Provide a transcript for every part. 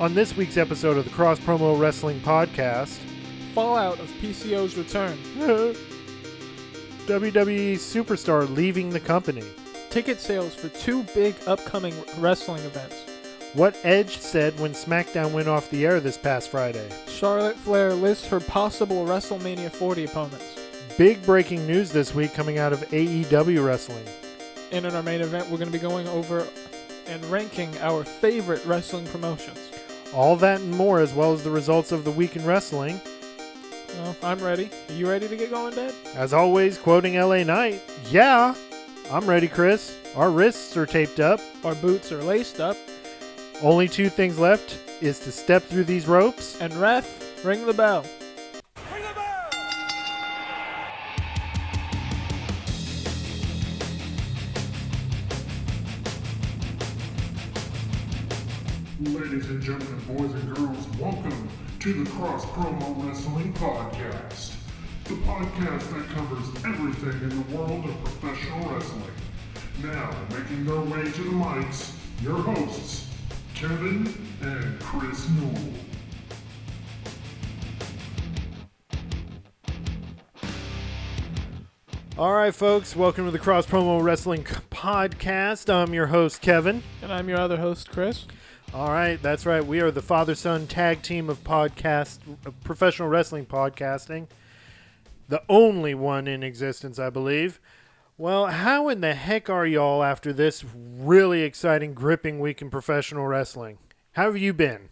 On this week's episode of the Cross Promo Wrestling Podcast, Fallout of PCO's return. WWE superstar leaving the company. Ticket sales for two big upcoming wrestling events. What Edge said when SmackDown went off the air this past Friday. Charlotte Flair lists her possible WrestleMania 40 opponents. Big breaking news this week coming out of AEW Wrestling. And in our main event, we're going to be going over and ranking our favorite wrestling promotions. All that and more, as well as the results of the week in wrestling. Well, I'm ready. Are you ready to get going, Dad? As always, quoting LA Knight, yeah, I'm ready, Chris. Our wrists are taped up. Our boots are laced up. Only two things left is to step through these ropes. And ref, ring the bell. To the Cross Promo Wrestling Podcast. The podcast that covers everything in the world of professional wrestling. Now, making their way to the mics, your hosts, Kevin and Chris Newell. All right, folks, welcome to the Cross Promo Wrestling Podcast. I'm your host, Kevin. And I'm your other host, Chris. All right, that's right. We are the father son tag team of podcast, of professional wrestling podcasting. The only one in existence, I believe. Well, how in the heck are y'all after this really exciting, gripping week in professional wrestling? How have you been?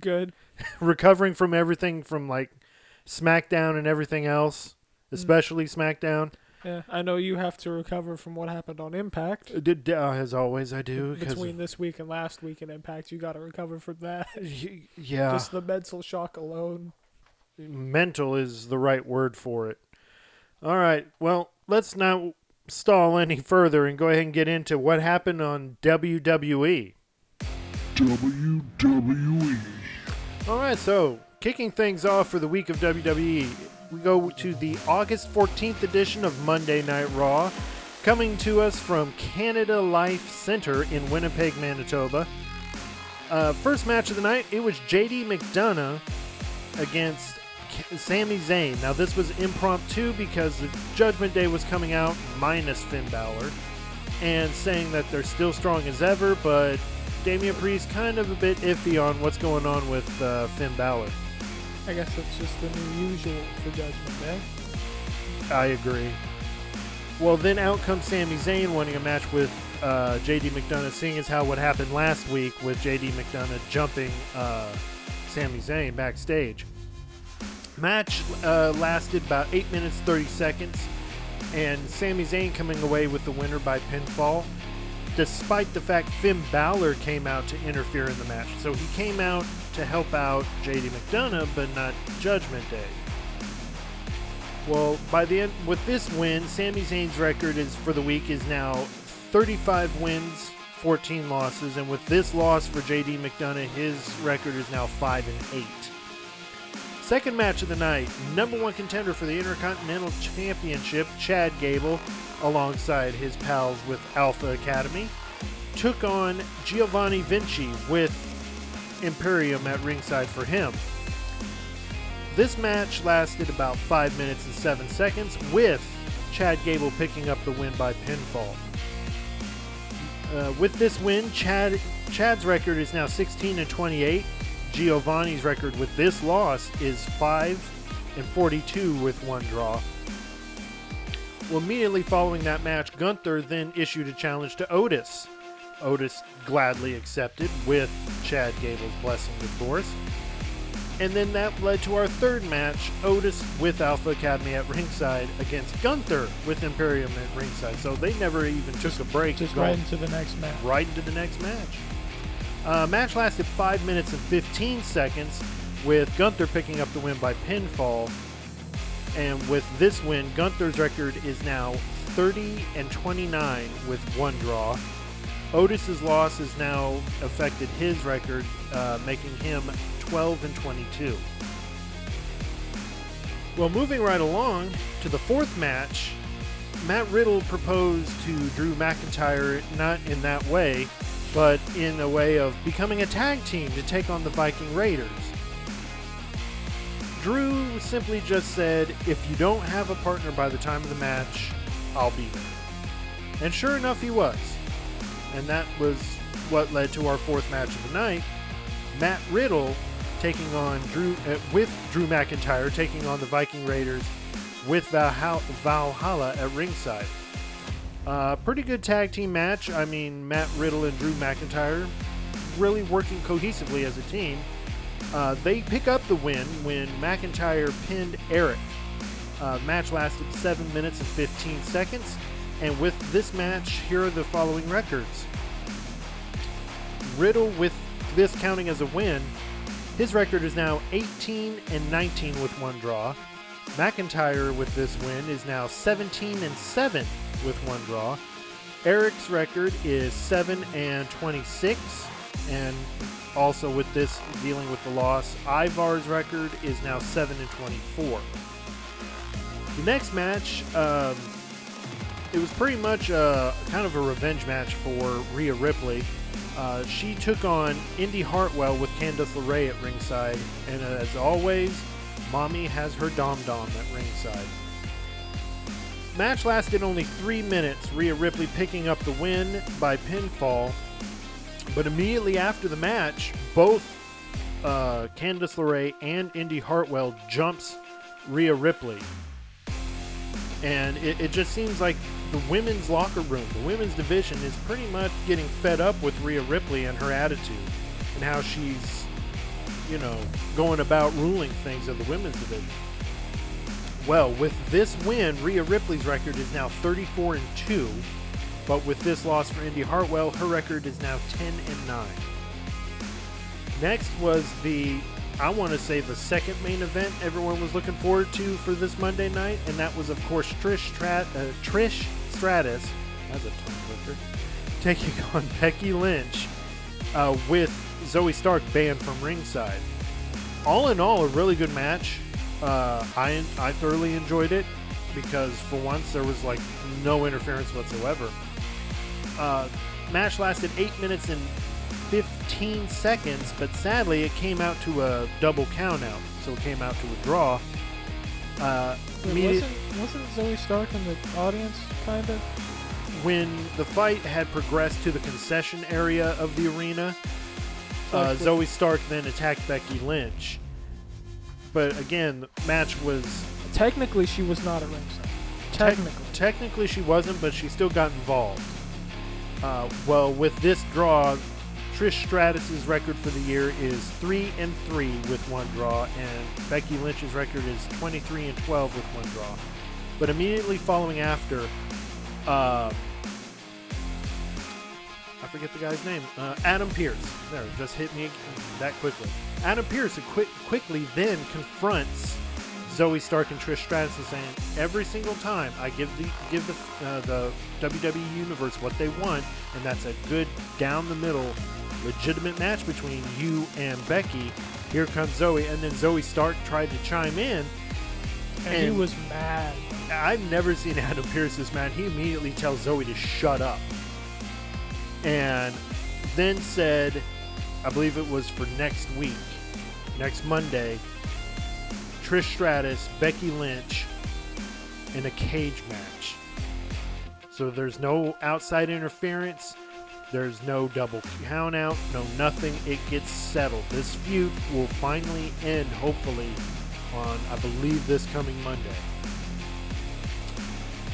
Good. Recovering from everything from like SmackDown and everything else, mm. especially SmackDown? Yeah, I know you have to recover from what happened on Impact. Uh, did- uh, as always, I do. Between this week and last week in Impact, you got to recover from that. Yeah. Just the mental shock alone. mental is the right word for it. All right. Well, let's not stall any further and go ahead and get into what happened on. WWE. WWE. All right. So, kicking things off for the week of WWE, we go to the August 14th edition of Monday Night Raw, coming to us from Canada Life Center in Winnipeg, Manitoba. Uh, first match of the night, it was JD McDonagh against Sami Zayn. Now, this was impromptu because the Judgment Day was coming out minus Finn Balor and saying that they're still strong as ever, but Damian Priest kind of a bit iffy on what's going on with uh, Finn Balor. I guess that's just the new usual for Judgment Day. I agree. Well, then out comes Sami Zayn wanting a match with uh, JD McDonagh, seeing as how what happened last week with JD McDonagh jumping uh, Sami Zayn backstage. Match uh, lasted about 8 minutes 30 seconds, and Sami Zayn coming away with the winner by pinfall, despite the fact Finn Balor came out to interfere in the match. So he came out to help out JD McDonagh, but not Judgment Day. Well, by the end with this win, Sami Zayn's record is for the week is now 35 wins, 14 losses, and with this loss for JD McDonagh, his record is now 5 and 8. Second match of the night, number one contender for the Intercontinental Championship, Chad Gable, alongside his pals with Alpha Academy, took on Giovanni Vinci with Imperium at ringside for him. This match lasted about 5 minutes and 7 seconds, with Chad Gable picking up the win by pinfall. Uh, with this win, Chad Chad's record is now 16 and 28. Giovanni's record with this loss is 5 and 42 with one draw. Well, immediately following that match, Gunther then issued a challenge to Otis. Otis gladly accepted with Chad Gable's blessing, of course. And then that led to our third match Otis with Alpha Academy at ringside against Gunther with Imperium at ringside. So they never even took a break. Just right into the next match. right into the next match. Uh, match lasted 5 minutes and 15 seconds with Gunther picking up the win by pinfall. And with this win, Gunther's record is now 30 and 29 with one draw. Otis's loss has now affected his record, uh, making him 12 and 22. Well, moving right along to the fourth match, Matt Riddle proposed to Drew McIntyre not in that way. but in a way of becoming a tag team to take on the Viking Raiders. Drew simply just said, if you don't have a partner by the time of the match, I'll be there. And sure enough, he was. And that was what led to our fourth match of the night. Matt Riddle taking on Drew uh, with Drew McIntyre taking on the Viking Raiders with Valhalla, at ringside. Uh, pretty good tag team match. I mean, Matt Riddle and Drew McIntyre really working cohesively as a team. Uh, they pick up the win when McIntyre pinned Erik. Uh, match lasted 7 minutes and 15 seconds. And with this match, here are the following records. Riddle, with this counting as a win, his record is now 18 and 19 with one draw. McIntyre, with this win, is now 17 and 7 with one draw. Erik's record is 7 and 26, and also with this dealing with the loss, Ivar's record is now 7 and 24. The next match, um, it was pretty much a, kind of a revenge match for Rhea Ripley. Uh, she took on Indy Hartwell with Candice LeRae at ringside, and as always, Mommy has her dom dom at ringside. Match lasted only three minutes, Rhea Ripley picking up the win by pinfall. But immediately after the match, both uh, Candice LeRae and Indy Hartwell jumps Rhea Ripley. And it, it just seems like the women's locker room, the women's division, is pretty much getting fed up with Rhea Ripley and her attitude and how she's, you know, going about ruling things in the women's division. Well, with this win, Rhea Ripley's record is now 34 and 2, but with this loss for Indy Hartwell, her record is now 10 and 9. Next was the I want to say the second main event everyone was looking forward to for this Monday night, and that was of course Trish Strat- uh, Trish Stratus. A tongue twister. Taking on Becky Lynch uh, with Zoey Stark banned from ringside. All in all, a really good match. Uh, I I thoroughly enjoyed it because for once there was like no interference whatsoever. Uh, match lasted eight minutes and 15 seconds, but sadly it came out to a double count out, so it came out to a draw. Uh, immediate- wasn't, wasn't Zoey Stark in the audience, kind of? when the fight had progressed to the concession area of the arena, uh, Zoey Stark then attacked Becky Lynch. But again, the match was Technically, she was not at ringside. tec- Technically. technically she wasn't, but she still got involved. Uh, well, with this draw, Trish Stratus's record for the year is three and three with one draw, and Becky Lynch's record is 23 and 12 with one draw. But immediately following after, uh, I forget the guy's name. Uh, Adam Pearce. There, just hit me that quickly. Adam Pearce quick, quickly then confronts Zoey Stark and Trish Stratus and saying every single time I give the give the uh, the WWE universe what they want, and that's a good down the middle, legitimate match between you and Becky. Here comes Zoe, and then Zoey Stark tried to chime in. And, he was mad. I've never seen Adam Pearce this man. He immediately tells Zoe to shut up. And then said, I believe it was for next week, next Monday, Trish Stratus, Becky Lynch in a cage match. So there's no outside interference. There's no double count out, no nothing. It gets settled. This feud will finally end, hopefully, on, I believe, this coming Monday.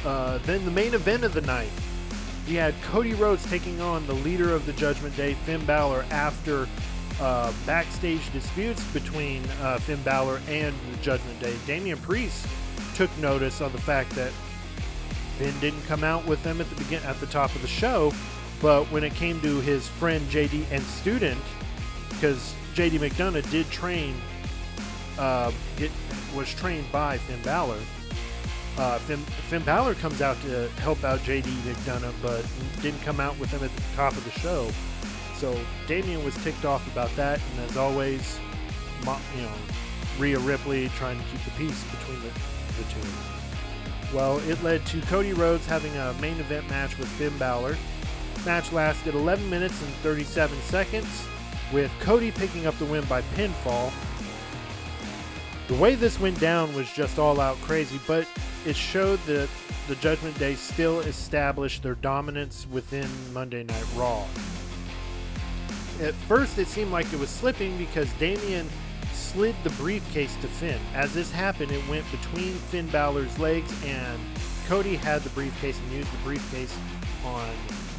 Uh, then the main event of the night, we had Cody Rhodes taking on the leader of the Judgment Day, Finn Balor, after uh, backstage disputes between uh, Finn Balor and the Judgment Day. Damian Priest took notice of the fact that Finn didn't come out with them at the begin at the top of the show, but when it came to his friend JD and student, because JD McDonagh did train, uh, was trained by Finn Balor. Uh, Finn, Finn Balor comes out to help out JD McDonagh, but didn't come out with him at the top of the show. So Damian was ticked off about that, and as always, you know, Rhea Ripley trying to keep the peace between the, the two. Well, it led to Cody Rhodes having a main event match with Finn Balor. Match lasted 11 minutes and 37 seconds, with Cody picking up the win by pinfall. The way this went down was just all out crazy, but it showed that the Judgment Day still established their dominance within Monday Night Raw. At first, it seemed like it was slipping because Damian slid the briefcase to Finn. As this happened, it went between Finn Balor's legs, and Cody had the briefcase and used the briefcase on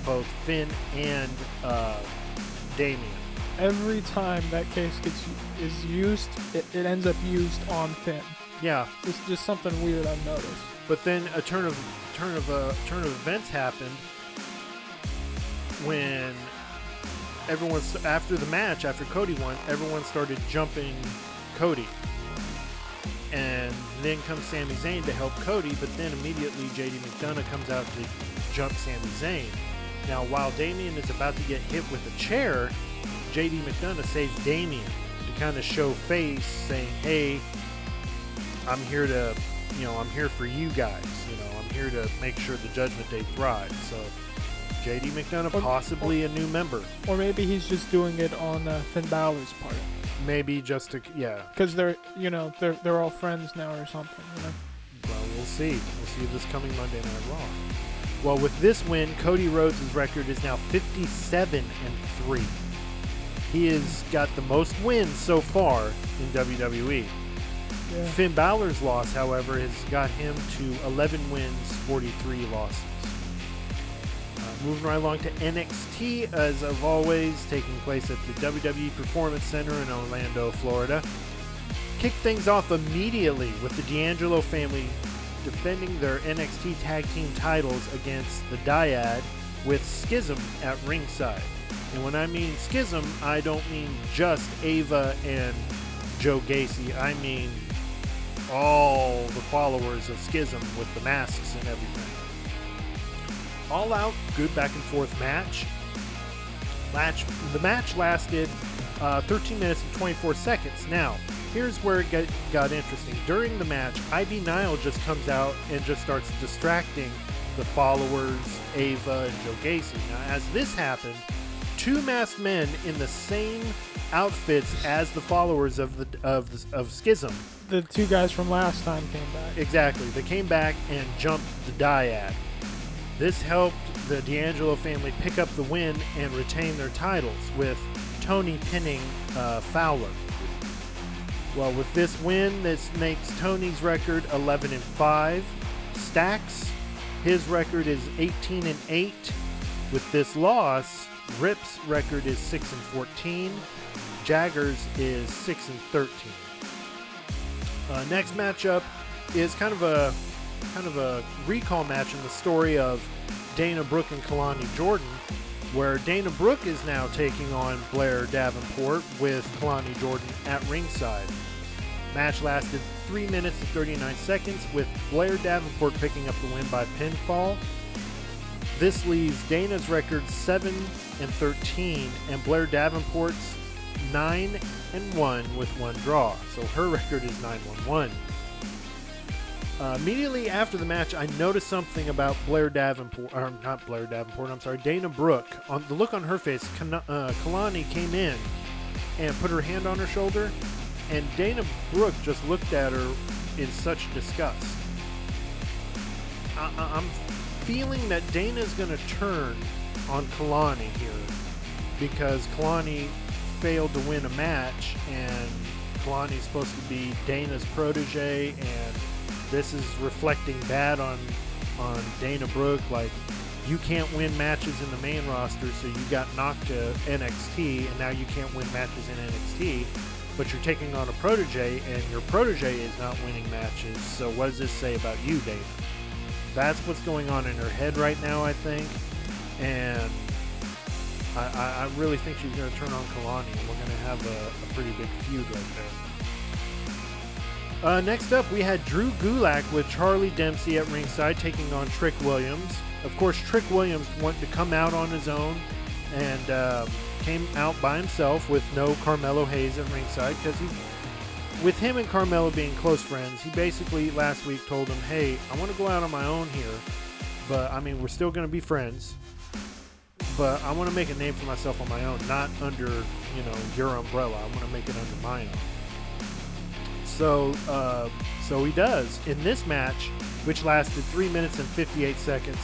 both Finn and uh, Damian. Every time that case gets is used, it, it ends up used on Finn. Yeah, It's just something weird I've noticed. but then a turn of turn of uh, turn of events happened when everyone after the match after Cody won, everyone started jumping Cody. And then comes Sami Zayn to help Cody, but then immediately JD McDonagh comes out to jump Sami Zayn. Now, while Damian is about to get hit with a chair, JD McDonagh saves Damian to kind of show face, saying, "Hey, I'm here to, you know, I'm here for you guys. You know, I'm here to make sure the Judgment Day thrives." So, JD McDonagh, Or- possibly a new member, Or maybe he's just doing it on uh, Finn Balor's part. maybe just to, yeah. Because they're, you know, they're they're all friends now or something. You know. Well, we'll see. We'll see this coming Monday Night Raw. Well, with this win, Cody Rhodes' record is now 57 and 3. He has got the most wins so far in WWE. Yeah. Finn Balor's loss, however, has got him to 11 wins, 43 losses. Uh, moving right along to NXT, as of always, taking place at the WWE Performance Center in Orlando, Florida. Kick things off immediately with the D'Angelo family defending their NXT Tag Team titles against the Dyad with Schism at ringside. And when I mean Schism, I don't mean just Ava and Joe Gacy. I mean all the followers of Schism with the masks and everything. All out, good back and forth match. Match. The match lasted uh, 13 minutes and 24 seconds. Now, here's where it got, got interesting. During the match, Ivy Nile just comes out and just starts distracting the followers, Ava and Joe Gacy. Now, as this happened, two masked men in the same outfits as the followers of the of the, of Schism. The two guys from last time came back. Exactly. They came back and jumped the Dyad. This helped the D'Angelo family pick up the win and retain their titles, with Tony pinning uh, Fowler. Well, with this win, this makes Tony's record 11 and 5. Stacks, his record is 18 and 8. With this loss, Rip's record is 6 and 14. Jaggers is 6 and 13. Uh, next matchup is kind of a kind of a recall match in the story of Dana Brooke and Kelani Jordan, where Dana Brooke is now taking on Blair Davenport with Kelani Jordan at ringside. Match lasted 3 minutes and 39 seconds, with Blair Davenport picking up the win by pinfall. This leaves Dana's record 7 and 13, and Blair Davenport's 9 and 1 with one draw. So her record is 9 1 1. Uh, immediately after the match, I noticed something about Blair Davenport, or not Blair Davenport, I'm sorry, Dana Brooke. On the look on her face, uh, Kelani came in and put her hand on her shoulder, and Dana Brooke just looked at her in such disgust. I- I'm feeling that Dana's going to turn on Kelani here because Kelani failed to win a match, and Kelani's supposed to be Dana's protege, and this is reflecting bad on on Dana Brooke. Like, you can't win matches in the main roster, so you got knocked to NXT, and now you can't win matches in NXT. But you're taking on a protege, and your protege is not winning matches. So what does this say about you, Dana? That's what's going on in her head right now, I think, and I, I, really think she's going to turn on Kelani, and we're going to have a, a pretty big feud right there. Uh, next up, we had Drew Gulak with Charlie Dempsey at ringside taking on Trick Williams. Of course, Trick Williams wanted to come out on his own and um, came out by himself with no Carmelo Hayes at ringside because he, with him and Carmelo being close friends, he basically last week told him, "Hey, I want to go out on my own here, but I mean, we're still going to be friends, but I want to make a name for myself on my own, not under you know your umbrella. I want to make it under my own. So, uh, so he does in this match, which lasted three minutes and 58 seconds.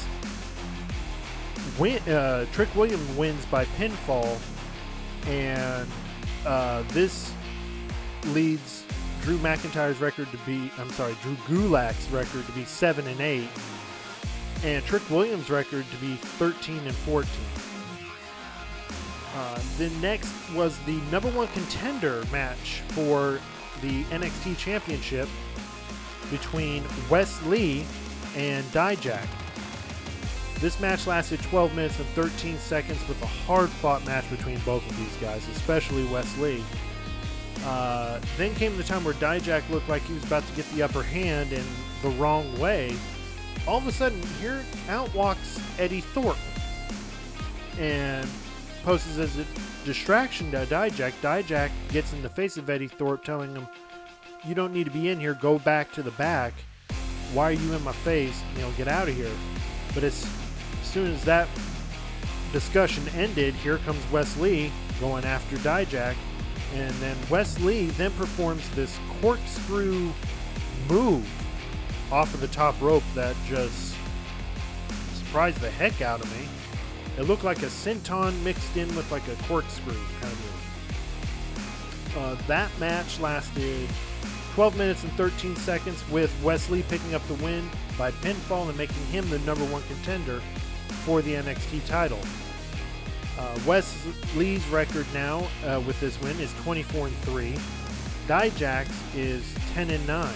Win, uh, Trick Williams wins by pinfall, and uh, this leads Drew McIntyre's record to be, I'm sorry, Drew Gulak's record to be 7 and 8, and Trick Williams' record to be 13 and 14. Uh, next was the number one contender match for the NXT Championship between Wes Lee and Dijak. This match lasted 12 minutes and 13 seconds with a hard fought match between both of these guys, especially Wes Lee. Uh, then came the time where Dijak looked like he was about to get the upper hand in the wrong way. All of a sudden, here out walks Eddy Thorpe and poses as a distraction to Dijak. Dijak gets in the face of Eddy Thorpe, telling him, You don't need to be in here, go back to the back. Why are you in my face? You know, get out of here. But as soon as that discussion ended, here comes Wes Lee going after Dijak. And then Wes Lee then performs this corkscrew move off of the top rope that just surprised the heck out of me. It looked like a senton mixed in with like a corkscrew kind of move. Uh, that match lasted 12 minutes and 13 seconds with Wes Lee picking up the win by pinfall and making him the number one contender for the NXT title. Uh, Wes Lee's record now uh, with this win is 24 and 3. Dijak's is 10 and 9.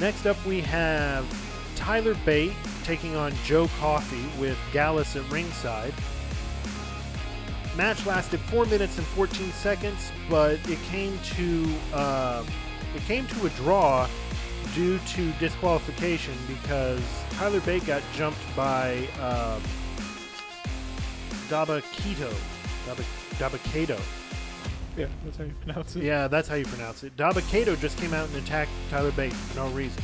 Next up, we have Tyler Bate taking on Joe Coffey with Gallus at ringside. Match lasted 4 minutes and 14 seconds, but it came to uh, it came to a draw due to disqualification because Tyler Bate got jumped by uh, Dabakito. Daba, Dabba-Kato. Yeah, that's how you pronounce it. Yeah, that's how you pronounce it. Dabba-Kato just came out and attacked Tyler Bate for no reason.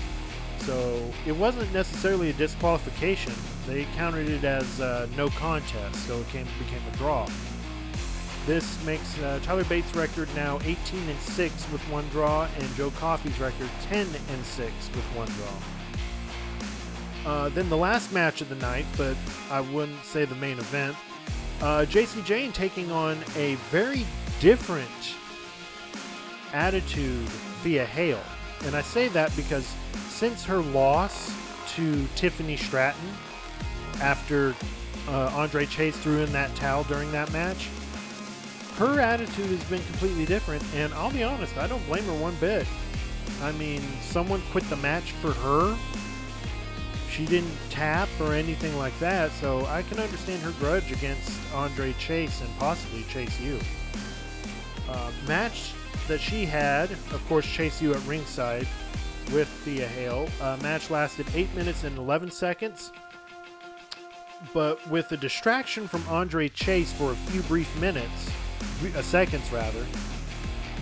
So it wasn't necessarily a disqualification. They counted it as uh, no contest, so it came, became a draw. This makes uh, Tyler Bates' record now 18 and 6 with one draw, and Joe Coffey's record 10 and 6 with one draw. Uh, then the last match of the night, but I wouldn't say the main event. Uh, Jacy Jayne taking on a very different attitude Thea Hale. And I say that because since her loss to Tiffany Stratton after uh, Andre Chase threw in that towel during that match, her attitude has been completely different. And I'll be honest, I don't blame her one bit. I mean, someone quit the match for her. She didn't tap or anything like that, so I can understand her grudge against Andre Chase and possibly Chase U. Uh, match that she had, of course, Chase U at ringside with Thea Hale. Uh, match lasted 8 minutes and 11 seconds. But with a distraction from Andre Chase for a few brief minutes, uh, seconds rather,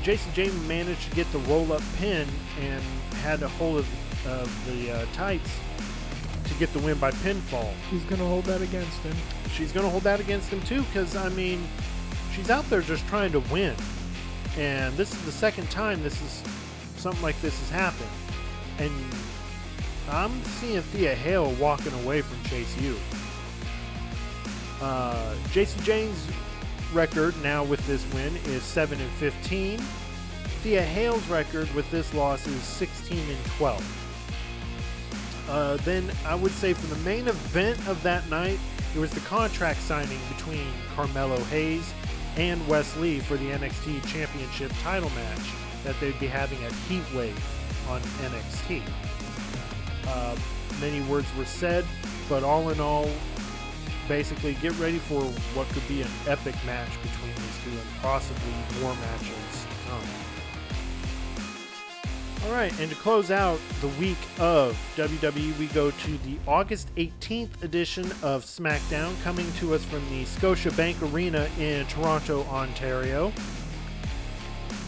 Jacy Jayne managed to get the roll up pin and had a hold of, of the uh, tights to get the win by pinfall. She's gonna hold that against him. She's going to hold that against him too, because I mean, she's out there just trying to win, and this is the second time this is something like this has happened, and I'm seeing Thea Hale walking away from Chase U. Uh, Jacy Jayne's record now with this win is 7 and 15. Thea Hale's record with this loss is 16 and 12. Uh, then I would say for the main event of that night, it was the contract signing between Carmelo Hayes and Wes Lee for the NXT Championship title match that they'd be having at Heatwave on NXT. Uh, many words were said, but all in all, basically get ready for what could be an epic match between these two and possibly more matches. All right, and to close out the week of WWE, we go to the August 18th edition of SmackDown, coming to us from the Scotiabank Arena in Toronto, Ontario.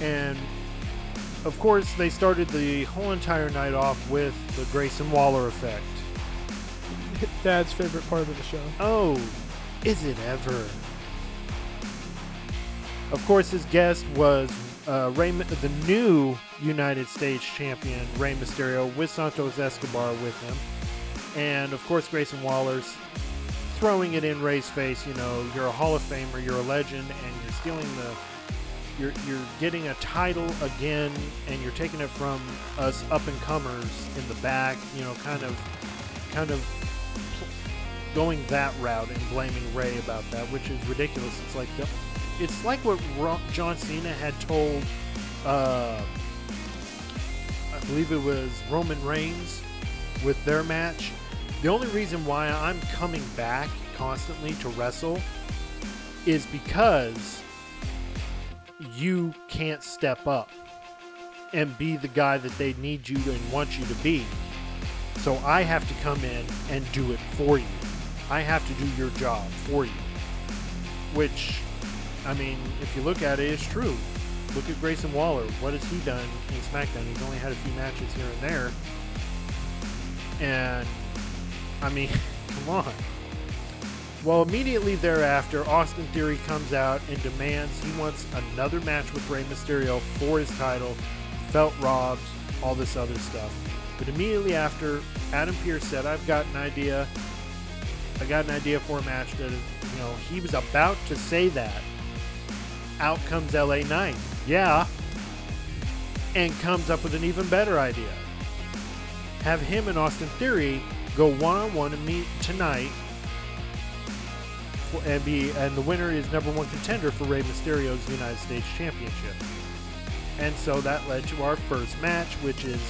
And of course, they started the whole entire night off with the Grayson Waller effect. Dad's favorite part of the show. Oh, Is it ever? Of course, his guest was uh, the new United States champion, Rey Mysterio, with Santos Escobar with him. And of course, Grayson Waller's throwing it in Rey's face. You know, you're a Hall of Famer, you're a legend, and you're stealing the. You're, you're getting a title again, and you're taking it from us up and comers in the back. You know, kind of, kind of going that route and blaming Rey about that, which is ridiculous. It's like the, it's like what John Cena had told, uh, I believe it was Roman Reigns with their match. The only reason why I'm coming back constantly to wrestle is because you can't step up and be the guy that they need you and want you to be. So I have to come in and do it for you. I have to do your job for you. Which, I mean, if you look at it, it's true. Look at Grayson Waller. What has he done in SmackDown? He's only had a few matches here and there. And, I mean, come on. Well, immediately thereafter, Austin Theory comes out and demands he wants another match with Rey Mysterio for his title. Felt robbed, all this other stuff. But immediately after, Adam Pearce said, I've got an idea. I got an idea for a match that, you know, he was about to say that. Out comes LA Knight. Yeah. And comes up with an even better idea. Have him and Austin Theory go one on one and meet tonight. And be and the winner is number one contender for Rey Mysterio's United States Championship. And so that led to our first match, which is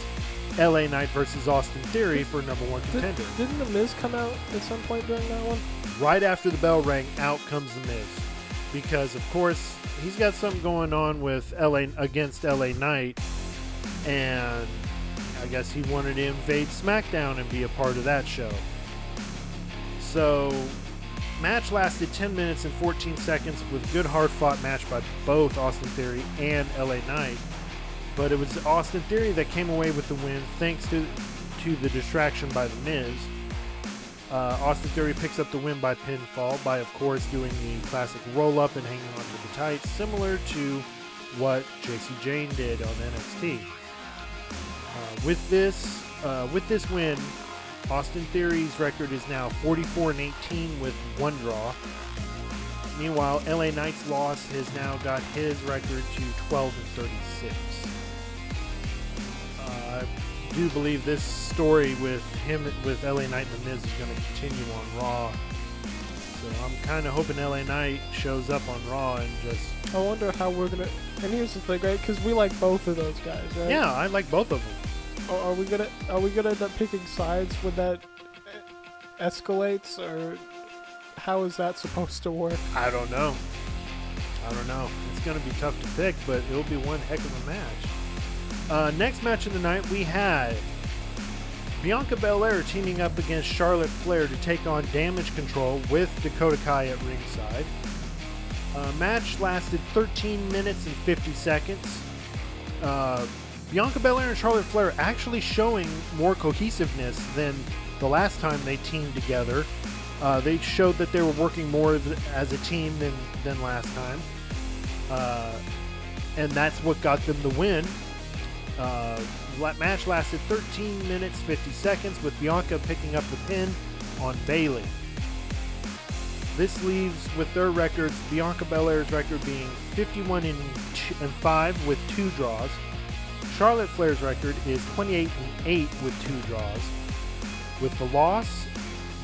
LA Knight versus Austin Theory for number one Did, contender. didn't the Miz come out at some point during that one? right after the bell rang, out comes the Miz, because of course he's got something going on with LA against LA Knight, and I guess he wanted to invade SmackDown and be a part of that show. So, match lasted 10 minutes and 14 seconds with good hard fought match by both Austin Theory and LA Knight. But it was Austin Theory that came away with the win thanks to to the distraction by the Miz. Uh, Austin Theory picks up the win by pinfall by, of course, doing the classic roll up and hanging onto the tights, similar to what Jacy Jayne did on NXT. Uh, with this, uh, with this win, Austin Theory's record is now 44 and 18 with one draw. Meanwhile, LA Knight's loss has now got his record to 12 and 36. I do believe this story with him with LA Knight and The Miz is going to continue on Raw. So I'm kind of hoping LA Knight shows up on Raw and just I wonder how we're gonna. And here's the thing, right? Because we like both of those guys, right? yeah, I like both of them. Are, are we gonna Are we gonna end up picking sides when that escalates, or how is that supposed to work? I don't know. I don't know. It's going to be tough to pick, but it'll be one heck of a match. Uh, next match of the night, we had Bianca Belair teaming up against Charlotte Flair to take on Damage Control with Dakota Kai at ringside. Uh, match lasted 13 minutes and 50 seconds. Uh, Bianca Belair and Charlotte Flair actually showing more cohesiveness than the last time they teamed together. Uh, they showed that they were working more as a team than, than last time. Uh, and that's what got them the win. Uh, match lasted 13 minutes 50 seconds with Bianca picking up the pin on Bayley. This leaves with their records Bianca Belair's record being 51 and, and 5 with two draws. Charlotte Flair's record is 28 and 8 with two draws. With the loss,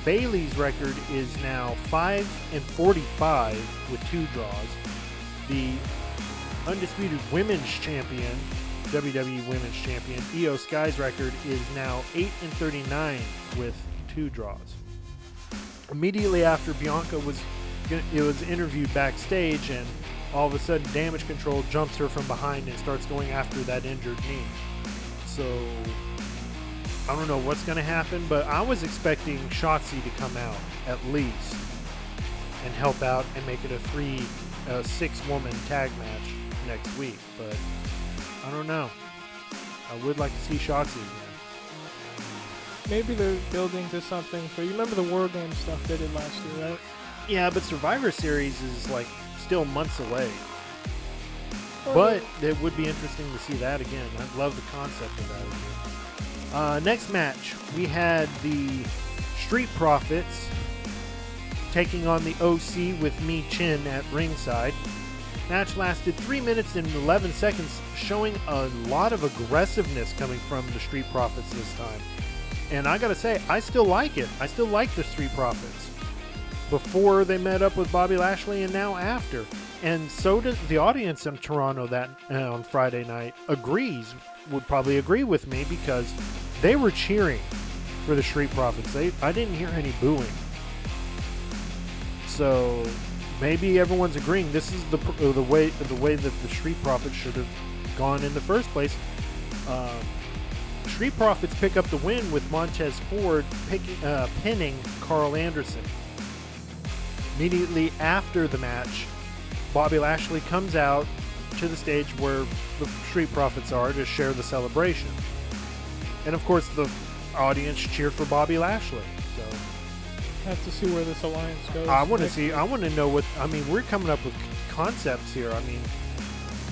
Bayley's record is now 5 and 45 with two draws. The undisputed women's champion, WWE Women's Champion, Iyo Sky's record is now 8 and 39 with two draws. Immediately after Bianca was it was interviewed backstage and all of a sudden damage control jumps her from behind and starts going after that injured knee. So I don't know what's going to happen, but I was expecting Shotzi to come out at least and help out and make it a three, uh, six woman tag match next week. But I don't know. I would like to see Shotzi again. Maybe they're building to something for. You remember the War Game stuff they did last year, right? Yeah, but Survivor Series is like still months away. Well, But it would be interesting to see that again. I love the concept of that again. Uh, next match, we had the Street Profits taking on the OC with Michin at ringside. Match lasted 3 minutes and 11 seconds, showing a lot of aggressiveness coming from the Street Profits this time. And I gotta say, I still like it. I still like the Street Profits. Before they met up with Bobby Lashley and now after. And so does the audience in Toronto that uh, on Friday night agrees, would probably agree with me because they were cheering for the Street Profits. They, I didn't hear any booing. So maybe everyone's agreeing this is the uh, the way the way that the Street Profits should have gone in the first place. Um, Street Profits pick up the win with Montez Ford picking, uh, pinning Carl Anderson. Immediately after the match, Bobby Lashley comes out to the stage where the Street Profits are to share the celebration. And of course, the audience cheered for Bobby Lashley. Have to see where this alliance goes. I want to see. I want to know what. I mean, we're coming up with concepts here. I mean,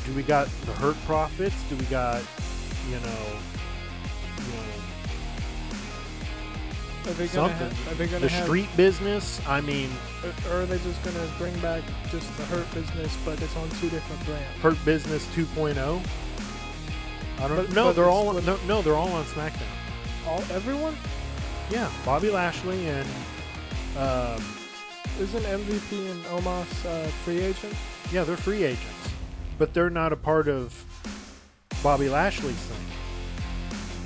do we got the Hurt Profits? Do we got, you know, you know, Are they gonna something. have? Are they gonna the have? street business? I mean, Or are they just gonna bring back just the Hurt business, but it's on two different brands? Hurt Business 2.0. I don't. But- no, but they're all. No, no, they're all on SmackDown. All everyone? Yeah, Bobby Lashley and. Um, Isn't MVP and Omos uh, free agents? yeah, they're free agents, but they're not a part of Bobby Lashley's thing.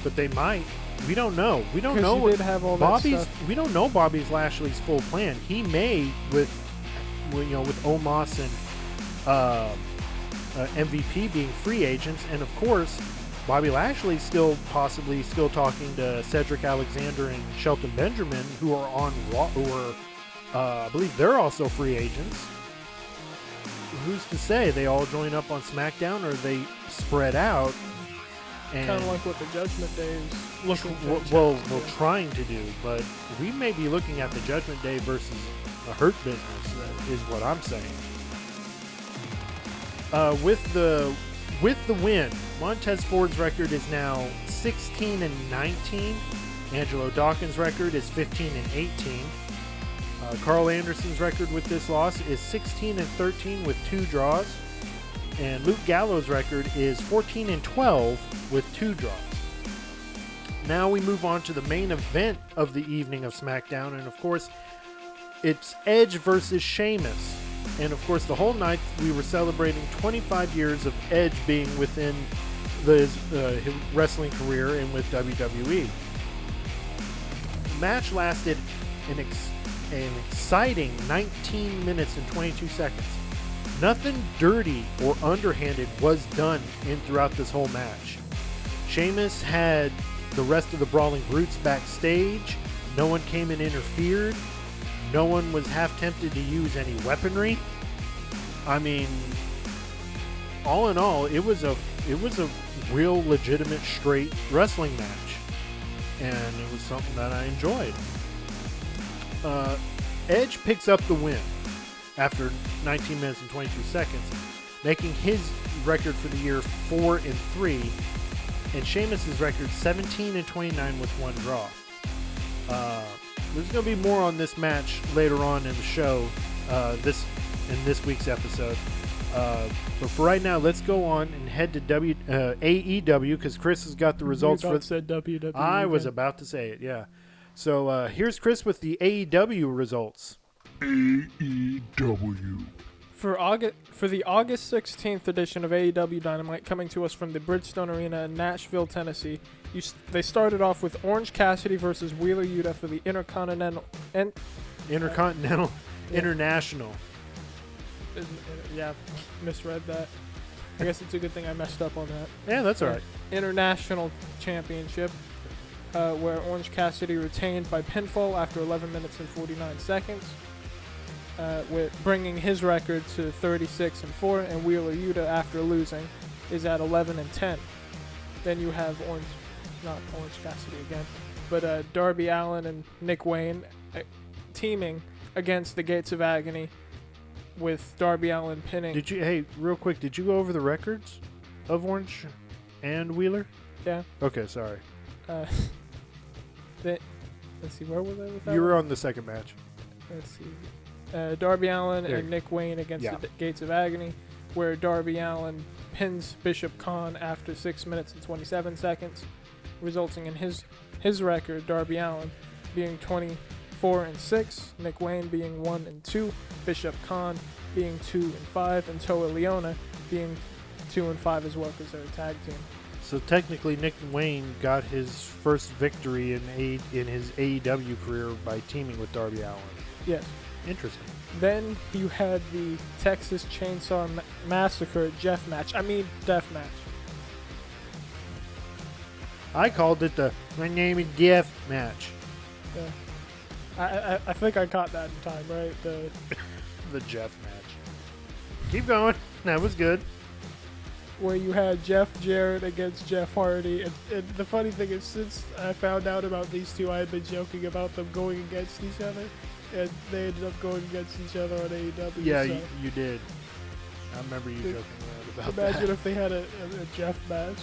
But they might. We don't know. We don't know what did have all Bobby's. We don't know Bobby's Lashley's full plan. He may with, with, you know, with Omos and uh, uh, MVP being free agents, and of course, Bobby Lashley's still possibly still talking to Cedric Alexander and Shelton Benjamin, who are on Raw, who are, uh, I believe, they're also free agents. Who's to say they all join up on SmackDown or they spread out? And Kind of like what the Judgment Day is look looking w- to well we're trying to do but we may be looking at the judgment day versus a hurt business is what i'm saying uh, with the with the win montez ford's record is now 16 and 19 angelo dawkins record is 15 and 18 uh, carl anderson's record with this loss is 16 and 13 with two draws. And luke gallows record is 14 and 12 with two draws. Now we move on to the main event of the evening of SmackDown, and of course, it's Edge versus Sheamus. And of course, the whole night we were celebrating 25 years of Edge being within the, uh, his wrestling career and with WWE. The match lasted an, ex- an exciting 19 minutes and 22 seconds. Nothing dirty or underhanded was done in throughout this whole match. Sheamus had the rest of the Brawling Brutes backstage. No one came and interfered. No one was half tempted to use any weaponry. I mean, all in all, it was a it was a real legitimate straight wrestling match, and it was something that I enjoyed. Uh, Edge picks up the win after 19 minutes and 22 seconds, making his record for the year four and three and Sheamus's record 17 and 29 with one draw. Uh, there's going to be more on this match later on in the show, uh, this in this week's episode. Uh, but for right now, let's go on and head to W uh, AEW because Chris has got the results You for. about said WWE. I was about to say it, yeah. So uh, here's Chris with the AEW results. AEW. For August for the August 16th edition of AEW Dynamite coming to us from the Bridgestone Arena in Nashville, Tennessee. You, they started off with Orange Cassidy versus Wheeler Yuta for the Intercontinental and Intercontinental, Yeah. International. uh, yeah, misread that. I guess it's a good thing I messed up on that. Yeah, that's all right. International Championship, uh, where Orange Cassidy retained by pinfall after 11 minutes and 49 seconds, uh, with bringing his record to 36 and 4, and Wheeler Yuta after losing is at 11 and 10. Then you have Orange, not Orange Cassidy again, but uh, Darby Allin and Nick Wayne uh, teaming against the Gates of Agony, with Darby Allin pinning. Did you? Hey, real quick, did you go over the records of Orange and Wheeler? Yeah. Okay, sorry. Uh, the, let's see, where was I with that? You were one? on the second match. Let's see. Uh, Darby Allin There. and Nick Wayne against Yeah. the D- Gates of Agony, where Darby Allin pins Bishop Kaun after 6 minutes and 27 seconds, resulting in his his record, Darby Allin, being 24 and 6, Nick Wayne being 1 and 2, Bishop Kaun being 2 and 5, and Toa Liona being 2 and 5 as well because they're a tag team. So technically, Nick Wayne got his first victory in a, in his AEW career by teaming with Darby Allin. Yes. Interesting. Then you had the Texas Chainsaw Ma- Massacre Jeff match. I mean, death match. I called it the My Name is Jeff match. Yeah. I, I I think I caught that in time, right? The The Jeff match. Keep going. That was good. where you had Jeff Jarrett against Jeff Hardy, and, and the funny thing is, since I found out about these two, I had been joking about them going against each other, and they ended up going against each other on AEW. Yeah, so you, you did. I remember you joking around about imagine that. Imagine if they had a, a, a Jeff match.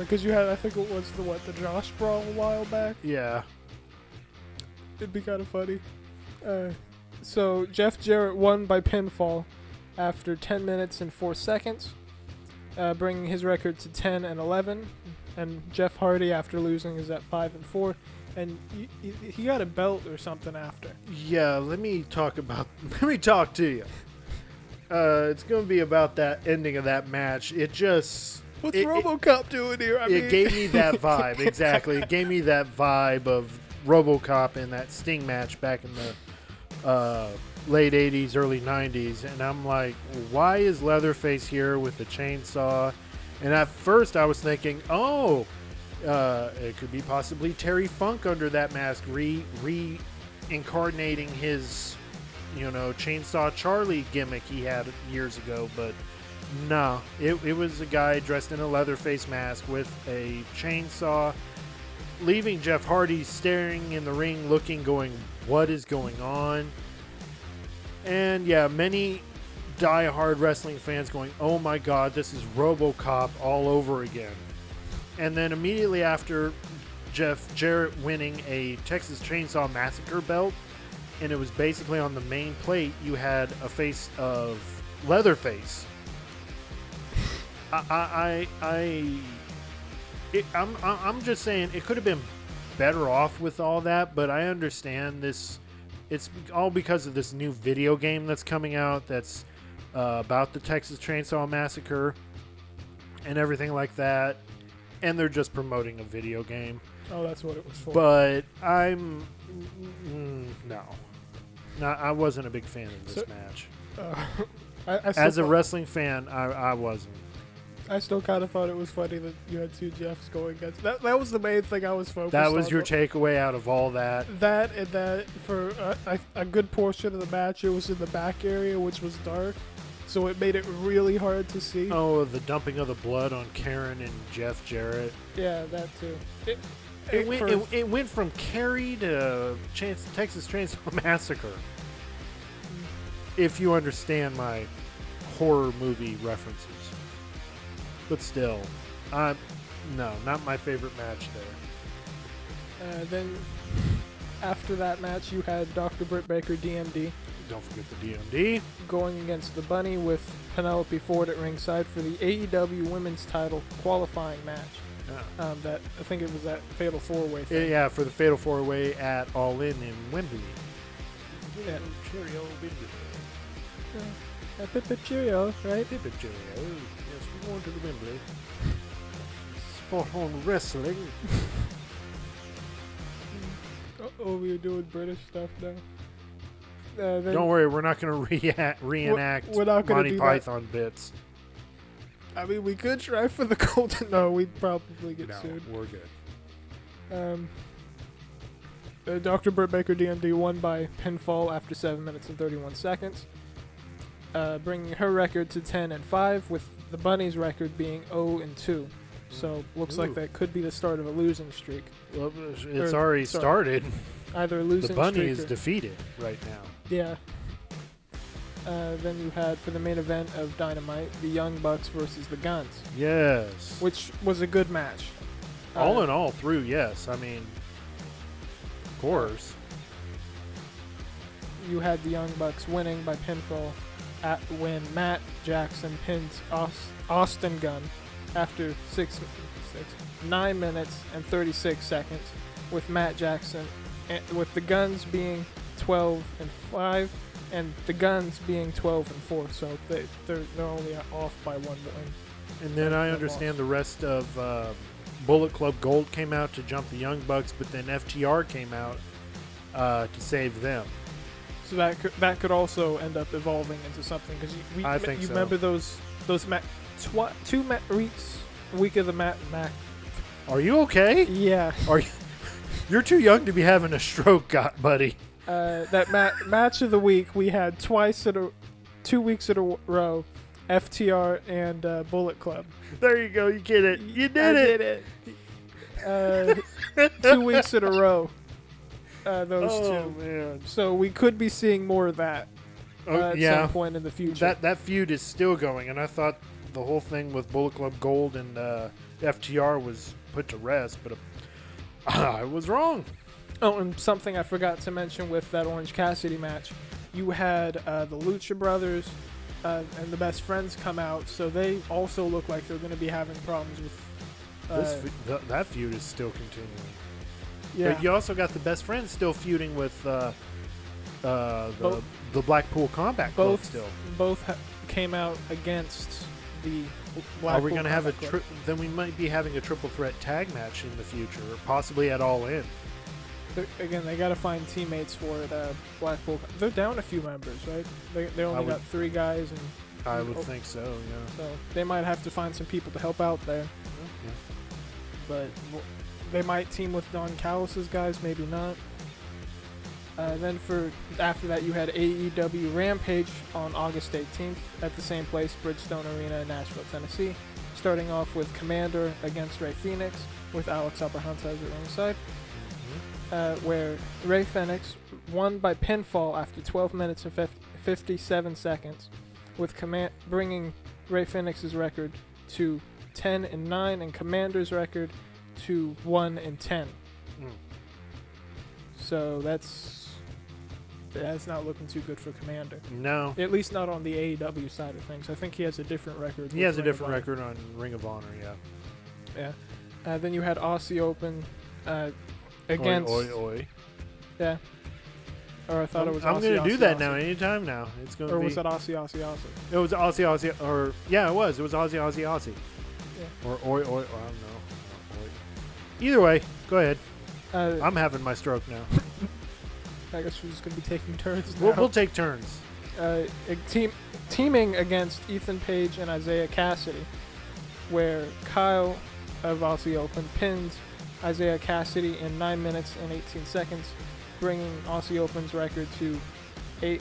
Because you had, I think it was the what, the Josh Brawl a while back. Yeah. It'd be kind of funny. Uh, so Jeff Jarrett won by pinfall after 10 minutes and 4 seconds, uh, bringing his record to 10 and 11. And Jeff Hardy, after losing, is at 5 and 4. And he, he- he got a belt or something after. Yeah, let me talk about. Let me talk to you. Uh, it's going to be about that ending of that match. It just. What's It- it- RoboCop doing here? I it mean, gave me that vibe exactly. It gave me that vibe of RoboCop in that Sting match back in the uh, late '80s, early '90s, and I'm like, why is Leatherface here with the chainsaw? And at first, I was thinking, oh, uh, it could be possibly Terry Funk under that mask, re reincarnating his, you know, chainsaw Charlie gimmick he had years ago, but. No, it, it was a guy dressed in a leather face mask with a chainsaw, leaving Jeff Hardy staring in the ring, looking, going, What is going on? And yeah, many die-hard wrestling fans going, Oh my god, this is Robocop all over again. And then immediately after Jeff Jarrett winning a Texas Chainsaw Massacre belt, and it was basically on the main plate, you had a face of Leatherface. I, I, I, I it, I'm, I- I'm just saying it could have been better off with all that, but I understand this. It's all because of this new video game that's coming out that's uh, about the Texas Chainsaw Massacre and everything like that, and they're just promoting a video game. Oh, that's what it was for. But I'm mm, no, no, I wasn't a big fan of this So- match. Uh, I, I As a wrestling fan, I, I wasn't. I still kind of thought it was funny that you had two Jeffs going against. That that was the main thing I was focused. On. That was on. your takeaway out of all that. That and that for a, a, a good portion of the match, it was in the back area, which was dark, so it made it really hard to see. Oh, the dumping of the blood on Karen and Jeff Jarrett. Yeah, that too. It, It went, for- it, it went from Carrie to Chance, Texas Chainsaw Massacre. Mm. If you understand my horror movie references. But still, no, not my favorite match there. uh, then after that match, you had Dr. Britt Baker, DMD, Don't forget the DMD. going against the Bunny with Penelope Ford at ringside for the AEW Women's Title qualifying match. Yeah. Um, that I think it was that Fatal Four Way Yeah, thing. yeah, for the Fatal Four Way at All In in Wembley. Yeah. Cheerio, Wembley. Uh, Pip Pip Cheerio, right? Pip Pip Cheerio. We're going to the Wembley. Spot on wrestling. Oh, we're doing British stuff now. Uh, then, Don't worry, we're not going to rea- reenact we're not gonna Monty do that. Python bits. I mean, we could try for the golden. No, we'd probably get No, sued. we're good. Um, uh, Dr. Britt Baker DMD won by pinfall after 7 minutes and 31 seconds, uh, bringing her record to 10 and 5, with the Bunny's record being 0 and 2. So looks Ooh. like that could be the start of a losing streak. Well, it's Or- already sorry. started. either a losing The bunny is or- defeated right now. Yeah. Uh, then you had for the main event of Dynamite, the Young Bucks versus the Gunns, Yes. which was a good match. all Uh, in all, through yes. I mean, of course. you had the Young Bucks winning by pinfall at when Matt Jackson pins Aus- Austin Gunn after six, six, nine minutes and 36 seconds, with Matt Jackson, and with the Gunns being 12 and five, and the Gunns being 12 and four. So they they're, they're only off by one win. And then I understand the rest of uh, Bullet Club Gold came out to jump the Young Bucks, but then FTR came out uh, to save them. So that could, that could also end up evolving into something because you, we, I think you so. remember those those ma- twa- two ma- weeks week of the mat ma- Are you okay? yeah Are you? You're too young to be having a stroke, got buddy. uh, that ma- match of the week we had twice in a two weeks in a w- row FTR and uh, Bullet Club There you go. You get it. You did I it. did it uh, two weeks in a row uh, those Oh two man. so we could be seeing more of that Oh, uh, at yeah. some point in the future That that feud is still going, and I thought the whole thing with Bullet Club Gold and uh, FTR was put to rest, but uh, I was wrong. Oh, and something I forgot to mention with that Orange Cassidy match, you had uh, the Lucha Brothers uh, and the Best Friends come out, so they also look like they're going to be having problems with. Uh, this fe- th- that feud is still continuing. Yeah, But you also got the best friends still feuding with uh, uh, the Both- the Blackpool Combat Club both still. both ha- came out against the. Are we going to have a tri- then we might be having a triple threat tag match in the future, or possibly at All In. They're- Again, they got to find teammates for it. Uh, Blackpool. They're down a few members, right? They, they only would- got three guys, and I would Oh. think so. Yeah. so they might have to find some people to help out there. but w- they might team with Don Callis's guys, maybe not. Uh, then for after that, you had AEW Rampage on August 18th at the same place, Bridgestone Arena in Nashville, Tennessee. Starting off with Komander against Rey Fenix, with Alex Abrahantes at ringside, Mhm. uh, where Rey Fenix won by pinfall after 12 minutes and fif- 57 seconds, with command bringing Rey Fenix's record to 10 and 9 and Komander's record to 1 and 10. Mm. So that's that's not looking too good for Komander. No, At least not on the AEW side of things. I think he has a different record. he has a Ring of different record on Ring of Honor. Yeah. Yeah. Uh, then you had Aussie Open uh, against Oi, oi, oi. yeah. Or I thought it was. Aussie. I'm gonna do Aussie, that Aussie. now. Anytime now. It's gonna be Or be. was that Aussie Aussie Aussie? It was Aussie, Aussie, or yeah, it was. It was Aussie, Aussie, Aussie. Yeah. Or oi, oi, or I don't know. Either way, go ahead. Uh, I'm having my stroke now. I guess we're just gonna be taking turns now. We'll, we'll take turns. uh, a team teaming against Ethan Page and Isiah Kassidy, where Kyle of Aussie Open pinned Isiah Kassidy in 9 minutes and 18 seconds, bringing Aussie Open's record to 8,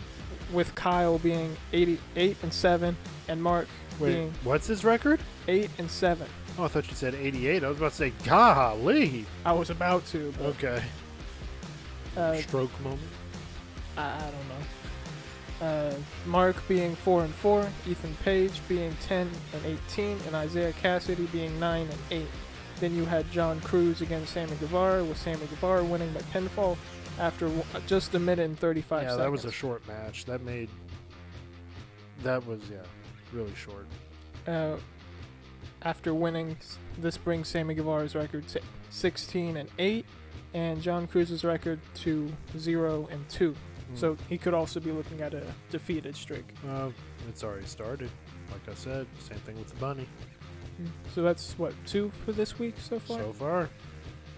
with Kyle being 88 and 7 and Mark Wait, being what's his record? 8 and 7. Oh, I thought you said 88. I was about to say, golly. I was about to, but Okay. uh, Stroke moment. I, I don't know. Uh, Mark being four and four, Ethan Page being ten and eighteen, and Isiah Kassidy being nine and eight. Then you had John Cruz against Sammy Guevara, with Sammy Guevara winning by pinfall after w- just a minute and thirty-five Yeah, seconds. that was a short match. That made. That was, yeah, really short. uh, after winning, this brings Sammy Guevara's record to 16 and 8, and John Cruz's record to 0 and 2. Hmm. So he could also be looking at a defeated streak. Uh, it's already started. Like I said, same thing with the bunny. So that's what two for this week so far. So far.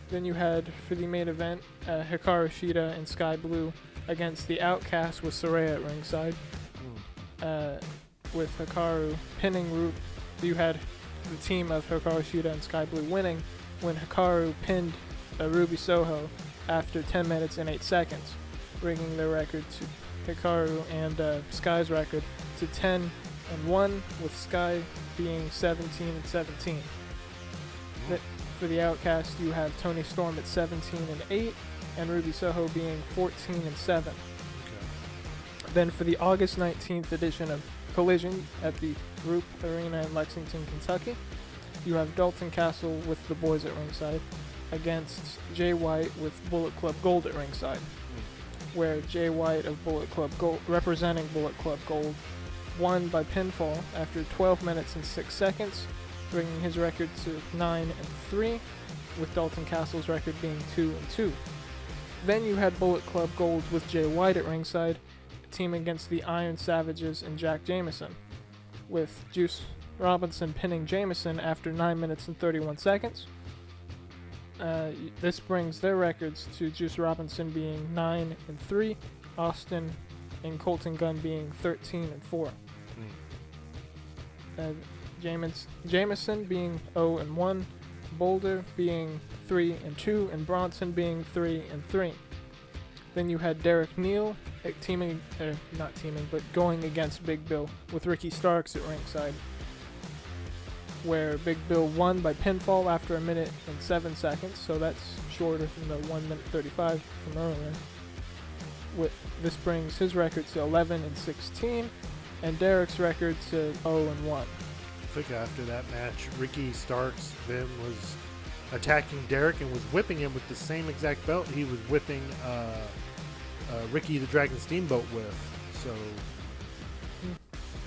then you had for the main event uh, Hikaru Shida and Skye Blue against the Outcast with Saraya at ringside. Hmm. Uh, with Hikaru pinning Ru You had the team of Hikaru Shida and Skye Blue winning when Hikaru pinned Ruby Soho after 10 minutes and 8 seconds, bringing their record to Hikaru and uh, Skye's record to 10 and 1, with Skye being 17 and 17. Th- for the Outcast, you have Toni Storm at 17 and 8, and Ruby Soho being 14 and 7. Okay. Then for the August 19th edition of Collision at the Rupp Arena in Lexington, Kentucky, you have Dalton Castle with the boys at ringside against Jay White with Bullet Club Gold at ringside, where Jay White of Bullet Club Gold, representing Bullet Club Gold, won by pinfall after 12 minutes and 6 seconds, bringing his record to 9 and 3, with Dalton Castle's record being 2 and 2. Then you had Bullet Club Gold with Jay White at ringside, team against the Iron Savages and Jack Jameson, with Juice Robinson pinning Jameson after 9 minutes and 31 seconds. Uh, this brings their records to Juice Robinson being 9 and 3, Austin and Colten Gunn being 13 and 4. Uh, James, Jameson being 0 and 1, Boulder being 3 and 2, and Bronson being 3 and 3. Then you had Derek Neal uh, teaming, uh, not teaming, but going against Big Bill with Ricky Starks at ringside, where Big Bill won by pinfall after a minute and seven seconds, so that's shorter than the one minute 35 from earlier. With this brings his record to 11 and 16, and Derek's record to 0 and 1. I think after that match, Ricky Starks then was attacking Derek and was whipping him with the same exact belt he was whipping uh, uh, Ricky the Dragon Steamboat with. So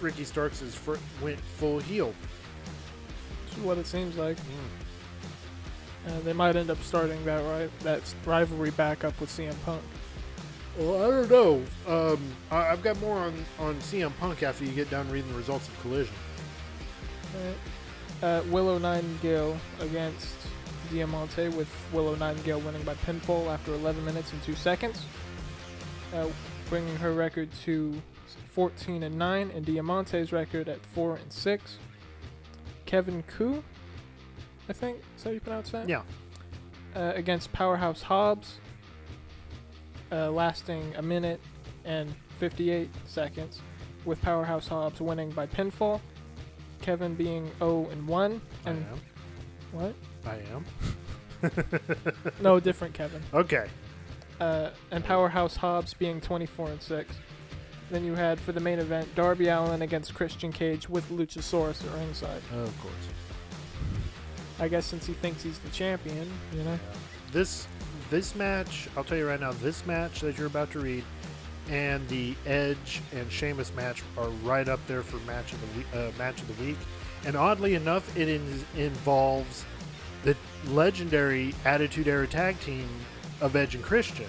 Ricky Starks is fir- went full heel. Which is what it seems like. Uh, they might end up starting that right that rivalry back up with CM Punk. Well, I don't know. Um, I- I've got more on, on CM Punk after you get done reading the results of Collision. Alright. Uh, Willow Nightingale against Diamante with Willow Nightingale winning by pinfall after 11 minutes and 2 seconds, uh, bringing her record to 14 and 9 and Diamante's record at 4 and 6. Kevin Ku, I think, is how you pronounce that? Yeah. uh, against Powerhouse Hobbs, uh, lasting a minute and 58 seconds, with Powerhouse Hobbs winning by pinfall. Kevin being 0 and 1, I and am. what? I am. No, different Kevin. Okay. Uh, and Powerhouse Hobbs being 24 and 6. Then you had for the main event Darby Allin against Christian Cage with Luchasaurus at ringside. Of course. I guess since he thinks he's the champion, you know. This this match, I'll tell you right now, this match that you're about to read, and the Edge and Sheamus match are right up there for match of the week. Uh, match of the week, and oddly enough, it in, involves the legendary Attitude Era tag team of Edge and Christian.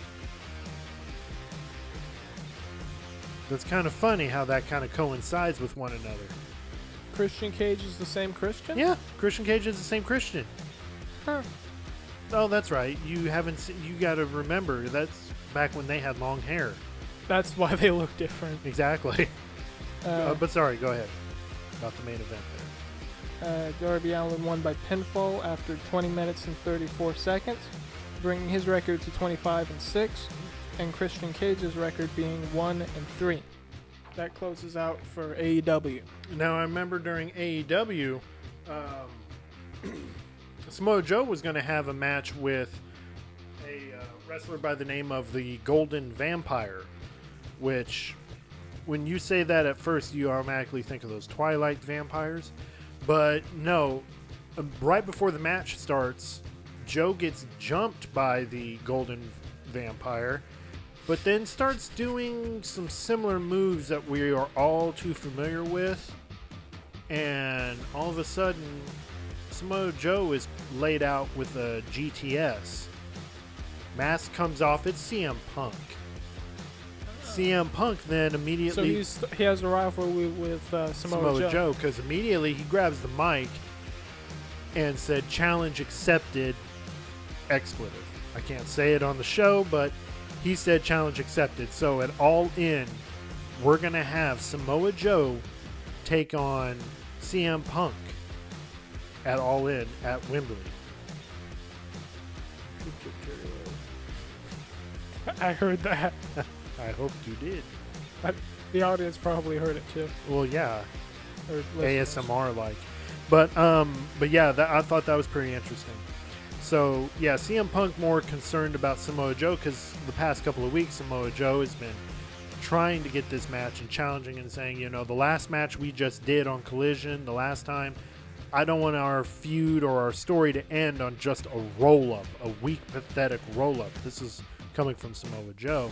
That's kind of funny how that kind of coincides with one another. Christian Cage is the same Christian? Yeah, Christian Cage is the same Christian. Huh. Oh, that's right. You haven't. Se- you got to remember that's back when they had long hair. That's why they look different. Exactly. Uh, Uh, but sorry, go ahead. About the main event there. Uh, Darby Allin won by pinfall after 20 minutes and 34 seconds, bringing his record to 25 and 6, and Christian Cage's record being 1 and 3. That closes out for AEW. Now I remember during AEW, um, Samoa Joe was going to have a match with a uh, wrestler by the name of the Golden Vampire, which, when you say that at first, you automatically think of those Twilight vampires. But no, uh, right before the match starts, Joe gets jumped by the Golden Vampire, but then starts doing some similar moves that we are all too familiar with. And all of a sudden, Samoa Joe is laid out with a GTS. Mask comes off, it's CM Punk. CM Punk then So immediately he's, he has a rivalry with uh, Samoa, Samoa Joe. Joe because immediately he grabs the mic and said, "Challenge accepted." Expletive. I can't say it on the show, but he said, "Challenge accepted." So at All In, we're gonna have Samoa Joe take on CM Punk at All In at Wembley. I heard that. I hope you did. The audience probably heard it too. Well, yeah, ASMR like. But um, but yeah, that, I thought that was pretty interesting. So yeah, CM Punk more concerned about Samoa Joe because the past couple of weeks Samoa Joe has been trying to get this match and challenging and saying, you know, the last match we just did on Collision, the last time, I don't want our feud or our story to end on just a roll up, a weak, pathetic roll up. This is coming from Samoa Joe.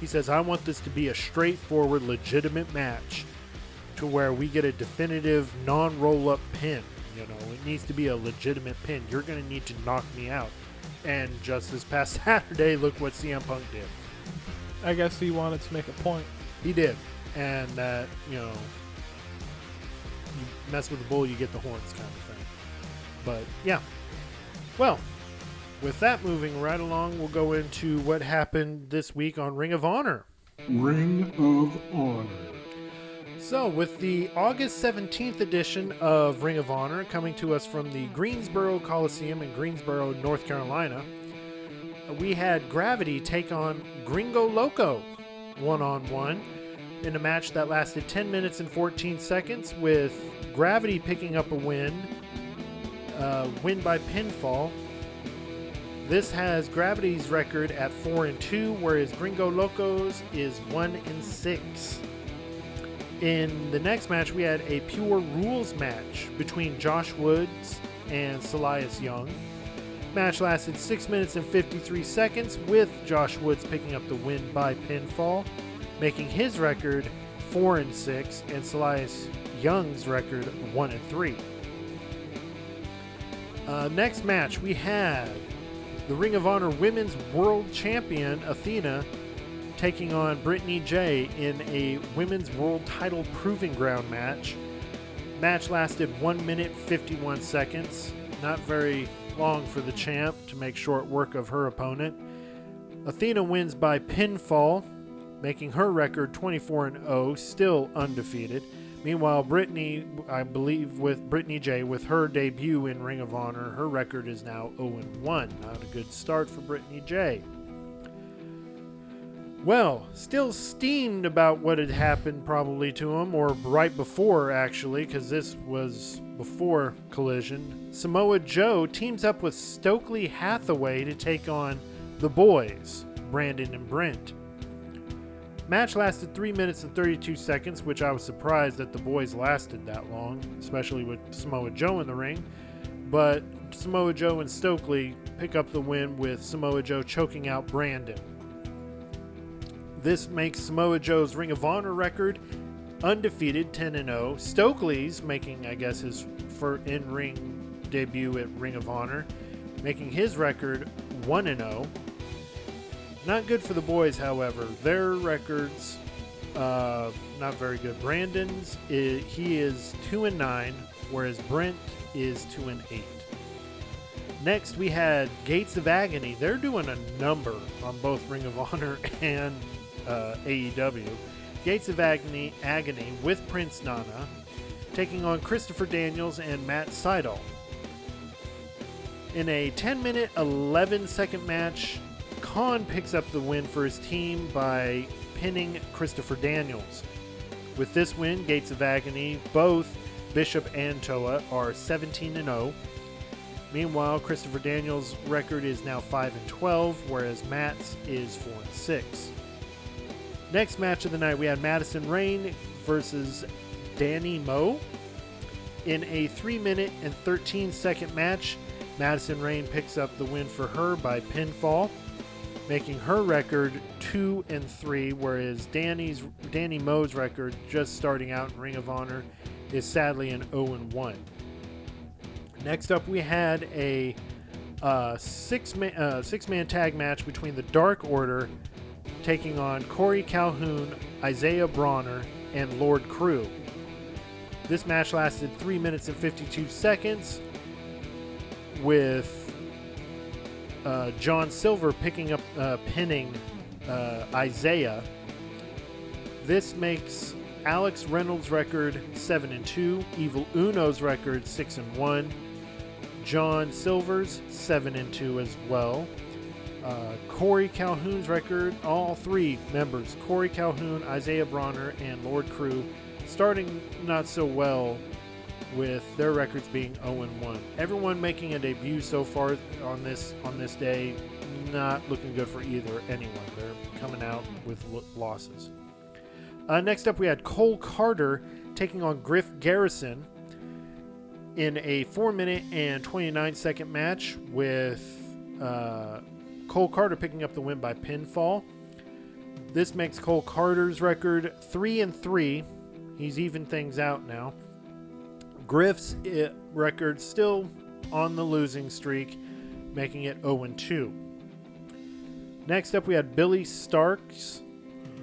He says, I want this to be a straightforward, legitimate match to where we get a definitive non roll up pin. You know, it needs to be a legitimate pin. You're going to need to knock me out. And just this past Saturday, look what CM Punk did. I guess he wanted to make a point. He did. And that, you know, you mess with the bull, you get the horns kind of thing. But yeah. Well, with that moving right along, we'll go into what happened this week on Ring of Honor. Ring of Honor. So, with the August 17th edition of Ring of Honor coming to us from the Greensboro Coliseum in Greensboro, North Carolina, we had Gravity take on Gringo Loco one on one in a match that lasted 10 minutes and 14 seconds, with Gravity picking up a win, uh, win by pinfall. This has Gravity's record at 4 and 2, whereas Gringo Locos is 1 and 6. In the next match, we had a pure rules match between Josh Woods and Silas Young. Match lasted 6 minutes and 53 seconds, with Josh Woods picking up the win by pinfall, making his record 4 and 6, and Silas Young's record 1 and 3. Uh, next match, we had the Ring of Honor Women's World Champion Athena taking on Brittany J in a Women's World Title Proving Ground match. Match lasted 1 minute 51 seconds. Not very long for the champ to make short work of her opponent. Athena wins by pinfall, making her record 24 and 0, still undefeated. Meanwhile, Brittany, I believe, with Brittany J, with her debut in Ring of Honor, her record is now 0 1. Not a good start for Brittany J. Well, still steamed about what had happened probably to him, or right before actually, because this was before Collision. Samoa Joe teams up with Stokely Hathaway to take on the boys, Brandon and Brent. Match lasted 3 minutes and 32 seconds, which I was surprised that the boys lasted that long, especially with Samoa Joe in the ring. But Samoa Joe and Stokely pick up the win with Samoa Joe choking out Brandon. This makes Samoa Joe's Ring of Honor record undefeated 10 and 0. Stokely's making, I guess, his first in ring debut at Ring of Honor, making his record 1 and 0. Not good for the boys, however. Their records uh, not very good. Brandon's he is 2 and 9, whereas Brent is 2 and 8. Next, we had Gates of Agony. They're doing a number on both Ring of Honor and uh, AEW. Gates of Agony, Agony with Prince Nana, taking on Christopher Daniels and Matt Sydal. In a 10 minute, 11 second match, Kaun picks up the win for his team by pinning Christopher Daniels. With this win, Gates of Agony, both Bishop and Toa are 17 0. Meanwhile, Christopher Daniels' record is now 5 and 12, whereas Matt's is 4 and 6. Next match of the night, we had Madison Rayne versus Danny Moe. In a 3 minute and 13 second match, Madison Rayne picks up the win for her by pinfall, making her record 2 and 3, whereas Danny's Danny Moe's record, just starting out in Ring of Honor, is sadly an 0 and 1. Next up, we had a uh, six man uh, six man tag match between the Dark Order taking on Corey Calhoun, Isaiah Bronner, and Lord Crew. This match lasted 3 minutes and 52 seconds, with uh, John Silver picking up, uh, pinning uh, Isaiah. This makes Alex Reynolds' record 7 and 2, Evil Uno's record 6 and 1, John Silver's 7 and 2 as well. Uh, Corey Calhoun's record, all three members, Corey Calhoun, Isaiah Bronner, and Lord Crew, starting not so well with their records being 0-1. Everyone making a debut so far on this on this day, not looking good for either anyone. They're coming out with lo- losses. Uh, next up, we had Cole Carter taking on Griff Garrison in a 4 minute and 29 second match with uh, Cole Carter picking up the win by pinfall. This makes Cole Carter's record 3 and 3. He's even things out now. Griff's uh, record still on the losing streak, making it 0 and 2. Next up, we had Billie Starkz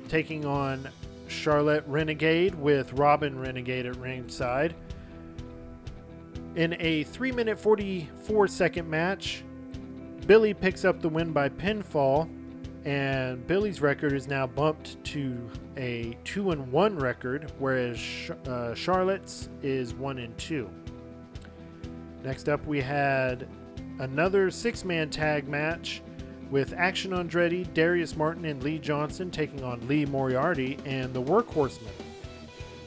taking on Charlotte Renegade with Robyn Renegade at ringside. In a 3 minute 44 second match, Billie picks up the win by pinfall, and Billie's record is now bumped to a 2 and 1 record, whereas uh, Charlotte's is 1 and 2. Next up, we had another six man tag match with Action Andretti, Darius Martin, and Lee Johnson taking on Lee Moriarty and the Workhorsemen.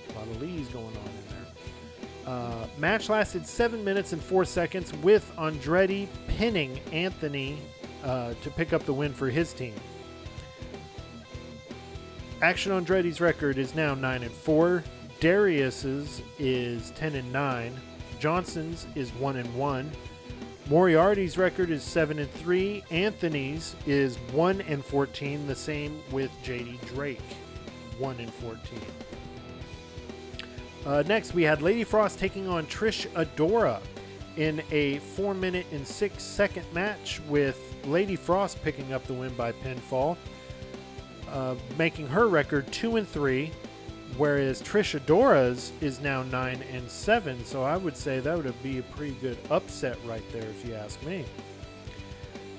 A lot of Lees going on. Uh, match lasted 7 minutes and 4 seconds with Andretti pinning Anthony uh, to pick up the win for his team. Action Andretti's record is now 9 and 4. Darius's is 10 and 9. Johnson's is 1 and 1. Moriarty's record is 7 and 3. Anthony's is 1 and 14, the same with JD Drake, 1 and 14. Uh, next, we had Lady Frost taking on Trish Adora in a 4 minute and 6 second match with Lady Frost picking up the win by pinfall, uh, making her record 2 and 3 whereas Trish Adora's is now nine and seven. So I would say that would be a pretty good upset right there, if you ask me.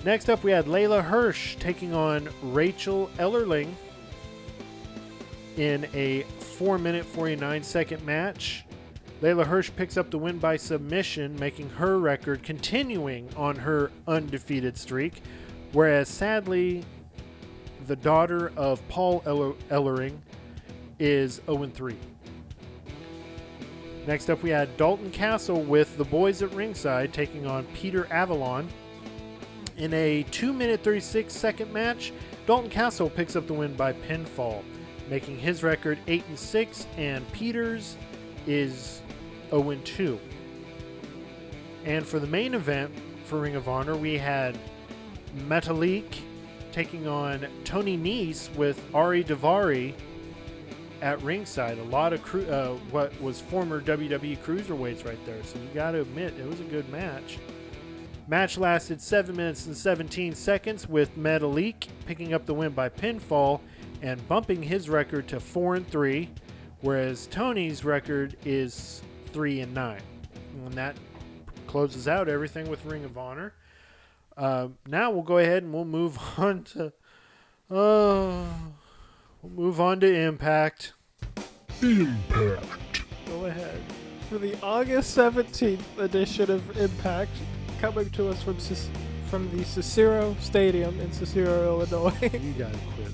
Next up, we had Leyla Hirsch taking on Rachael Ellering in a four-minute, 49-second match. Leyla Hirsch picks up the win by submission, making her record continuing on her undefeated streak. Whereas sadly, the daughter of Paul Eller- Ellering is 0 3. Next up, we had Dalton Castle with the boys at ringside taking on Peter Avalon. In a 2 minute 36 second match, Dalton Castle picks up the win by pinfall, making his record 8 and 6, and Peter's is 0 and 2. And for the main event for Ring of Honor, we had Metalik taking on Tony Nese with Ari Daivari at ringside. A lot of cru- uh, what was former WWE cruiserweights right there. So you got to admit it was a good match. Match lasted seven minutes and 17 seconds with Metalik picking up the win by pinfall and bumping his record to four and three, whereas Tony's record is three and nine. And that closes out everything with Ring of Honor. Uh, now we'll go ahead and we'll move on to. Uh, We'll move on to Impact. Impact. Go ahead. For the August 17th edition of Impact, coming to us from Cic- from the Cicero Stadium in Cicero, Illinois. You gotta quit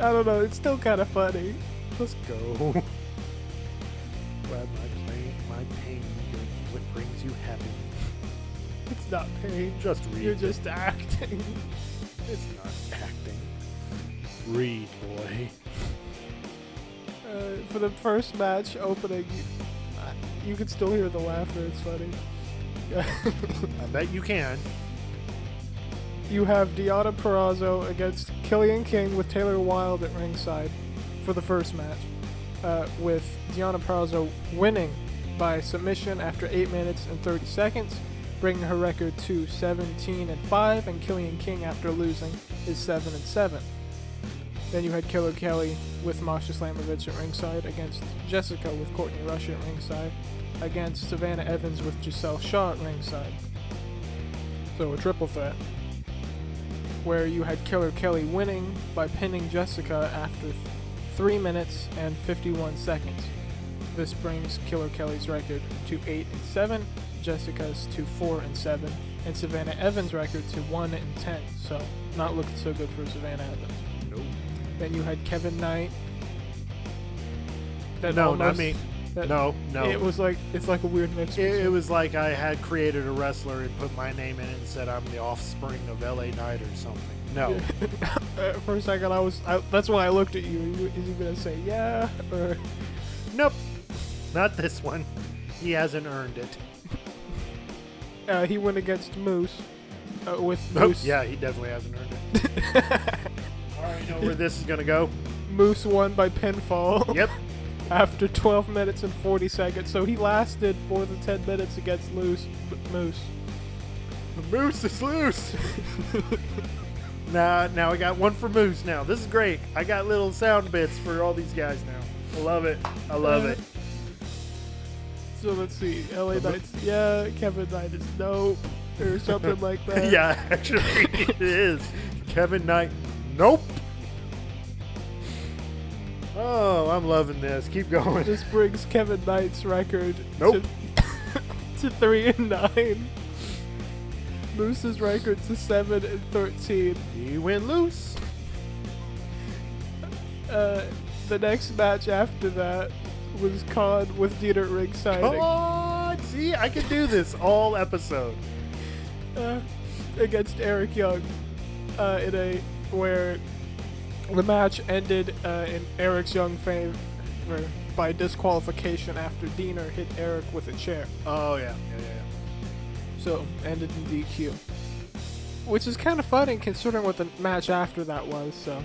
I don't know, it's still kind of funny. Let's go. Glad my pain, my pain brings what brings you happiness. It's not pain. Just read. You're just acting. It's not acting. Read, boy. Uh, for the first match opening, you, you can still hear the laughter. It's funny. I bet you can. You have Deonna Purrazzo against Kilynn King with Taylor Wilde at ringside for the first match, uh, with Deonna Purrazzo winning by submission after 8 minutes and 30 seconds, bringing her record to 17 and 5, and Kilynn King after losing is 7 and 7. Then you had Killer Kelly with Masha Slamovich at ringside against Jessica with Courtney Rush at ringside against Savannah Evans with Gisele Shaw at ringside. So a triple threat where you had Killer Kelly winning by pinning Jessica after 3 minutes and 51 seconds. This brings Killer Kelly's record to 8 and 7, Jessica's to 4 and 7, and Savannah Evans' record to 1 and 10. So, not looking so good for Savannah Evans. Nope. Then you had Kevin Knight that no, not me. That- No, no. It was like it's like a weird mix. It, it was like I had created a wrestler and put my name in it and said I'm the offspring of LA Knight or something. No. for a second, I was. I, that's why I looked at you. Is he gonna say yeah or? nope. Not this one. He hasn't earned it. Uh, he went against Moose. Uh, with Oh, Moose. yeah, he definitely hasn't earned it. All right, know where this is gonna go. Moose won by pinfall. Yep. after 12 minutes and 40 seconds. So he lasted more than 10 minutes against Loose Moose. The moose is loose. nah, now I got one for Moose now. This is great. I got little sound bits for all these guys now. I love it. I love it. So let's see. LA Knights, yeah. Kevin Knight is nope. Or something like that. yeah, actually it is. Kevin Knight. Nope. Oh, I'm loving this. Keep going. This brings Kevin Knight's record Nope. to, to 3 and 9. Moose's record to 7 and 13. He went loose. Uh, the next match after that was Khan with Deaner Ring signing. Come on. See, I can do this all episode. uh, against Eric Young uh, in a where the match ended uh, in Eric's Young favor by disqualification after Deaner hit Eric with a chair. Oh yeah, yeah, yeah. So ended in DQ, which is kind of funny considering what the match after that was. So.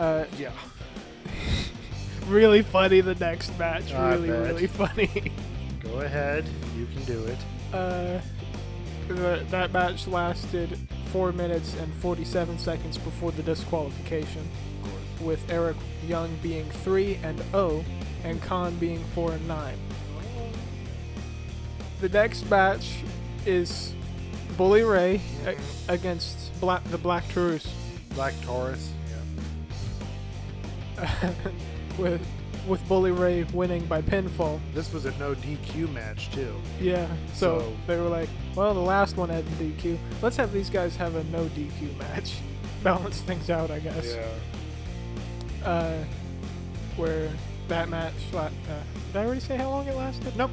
Uh, Yeah. really funny the next match. I really, bet. really funny. Go ahead. You can do it. Uh, the, that match lasted 4 minutes and 47 seconds before the disqualification, with Eric Young being 3 and 0 and Khan being 4 and 9. The next match is Bully Ray a- against Black, the Black Taurus, Black Taurus. Yeah. with with Bully Ray winning by pinfall. This was a no DQ match too. Yeah, so, So- they were like, well, the last one had DQ. Let's have these guys have a no DQ match. Balance things out, I guess. Yeah. Uh, where that match, uh, did I already say how long it lasted? Nope.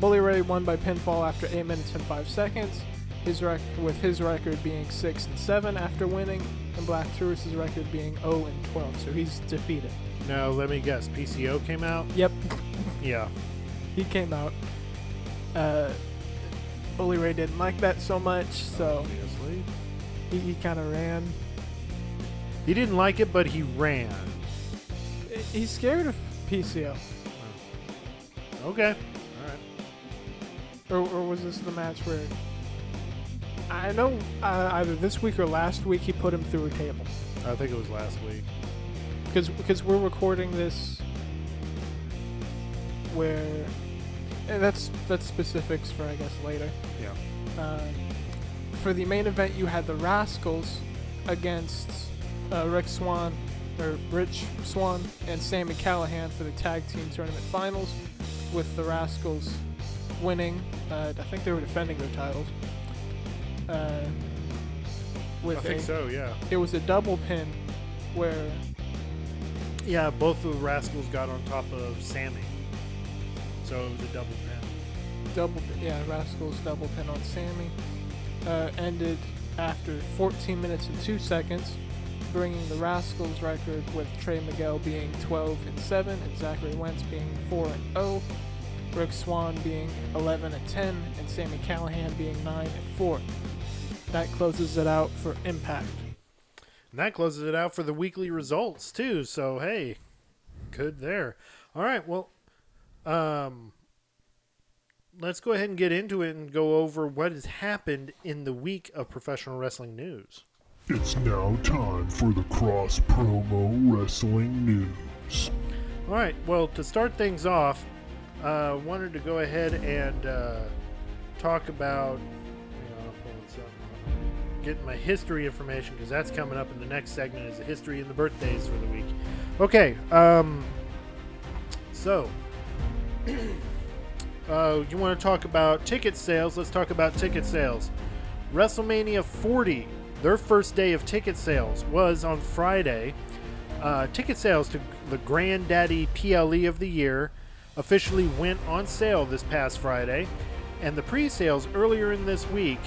Bully Ray won by pinfall after 8 minutes and 5 seconds, his rec- with his record being 6 and 7 after winning, and Black Taurus' record being 0 and 12, so he's defeated. No, let me guess. PCO came out. Yep, Yeah. he came out. Uh, Bully Ray didn't like that so much, so Obviously. he, he kind of ran. He didn't like it, but he ran. He's scared of PCO. Okay. All right. Or, or was this the match where I know uh, either this week or last week he put him through a table I think it was last week. Because because we're recording this where and that's that's specifics for I guess later. Yeah. Uh, for the main event, you had the Rascals against uh, Rick Swan or Rich Swan and Sami Callihan for the tag team tournament finals, with the Rascals winning. Uh, I think they were defending their titles. Uh, with I think a, so. Yeah. it was a double pin where Yeah. Both of the rascals got on top of Sammy, so it was a double pin. double yeah Rascals double pin on Sammy uh, ended after 14 minutes and 2 seconds bringing the Rascals record with Trey Miguel being 12 and 7 and Zachary Wentz being 4 and 0 Rick Swan being 11 and 10 and Sami Callihan being 9 and 4 that closes it out for Impact And that closes it out for the weekly results too. So hey, good there. All right. Well, um, let's go ahead and get into it and go over what has happened in the week of professional wrestling news. It's now time for the Cross Promo Wrestling News. All right. Well, to start things off, uh, wanted to go ahead and uh, talk about. Getting my history information because that's coming up in the next segment is the history and the birthdays for the week. Okay. Um. So. Uh, you want to talk about ticket sales? Let's talk about ticket sales. WrestleMania 40, their first day of ticket sales was on Friday. Uh, ticket sales to the Granddaddy PLE of the year officially went on sale this past Friday, and the pre sales earlier in this week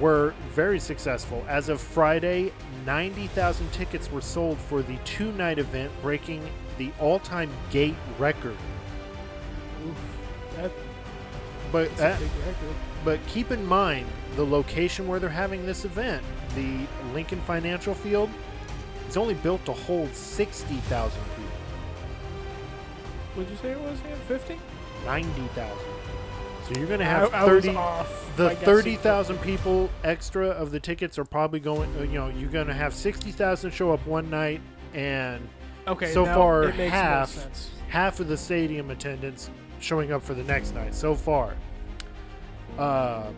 were very successful. As of Friday, 90,000 tickets were sold for the two night event, breaking the all time gate record. Oof, that, But that, record. but keep in mind the location where they're having this event, the Lincoln Financial Field, is only built to hold 60,000 people. Would you say it was Ian? 50? 90,000. So you're going to have I, I was off. the 30,000 people extra of the tickets are probably going uh, you know, you're going to have 60,000 show up one night and Okay, so far, half- half of the stadium attendance showing up for the next night so far. Um,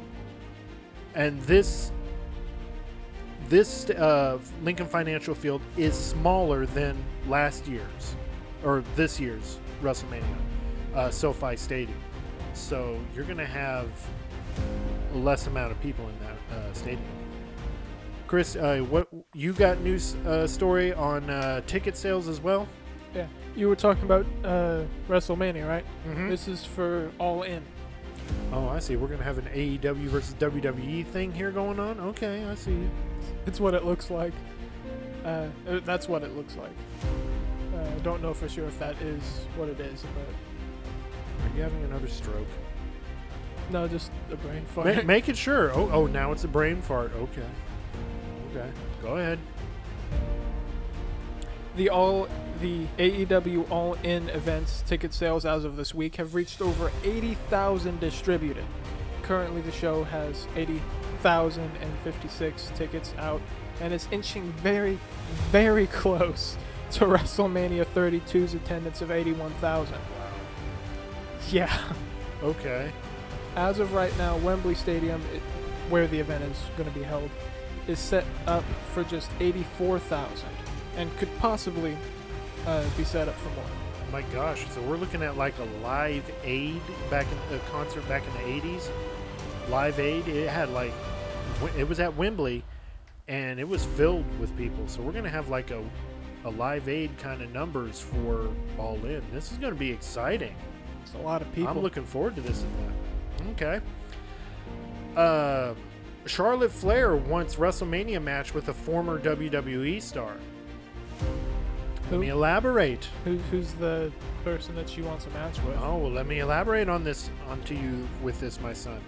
and this this uh, Lincoln Financial Field is smaller than last year's or this year's WrestleMania, uh, SoFi Stadium. So you're going to have less amount of people in that uh, stadium. Chris, uh, what you got news uh, story on uh, ticket sales as well? Yeah, you were talking about uh, WrestleMania, right? Mm-hmm. This is for All In. Oh, I see. We're gonna have an AEW versus WWE thing here going on. Okay, I see. It's what it looks like. Uh, that's what it looks like. Uh, I don't know for sure if that is what it is, but Are you having another stroke? no, just a brain fart. make it sure. Oh, oh, now it's a brain fart. Okay. Okay. Go ahead. The all the AEW All In events ticket sales as of this week have reached over 80,000 distributed. Currently, the show has 80,056 tickets out, and it's inching very, very close to WrestleMania 32's attendance of 81,000. Yeah. Okay. As of right now, Wembley Stadium, it, where the event is going to be held, is set up for just 84,000 and could possibly uh, be set up for more. My gosh. So we're looking at like a live aid back in the concert back in the '80s. Live aid. It had like, it was at Wembley, and it was filled with people. So we're gonna have like a, a live aid kind of numbers for All In. This is gonna be exciting. It's a lot of people. I'm looking forward to this event. Okay. Uh, Charlotte Flair wants WrestleMania match with a former WWE star. Let Who? me elaborate. Who, who's the person that she wants a match with? Oh, well, let me elaborate on this onto you with this, my son.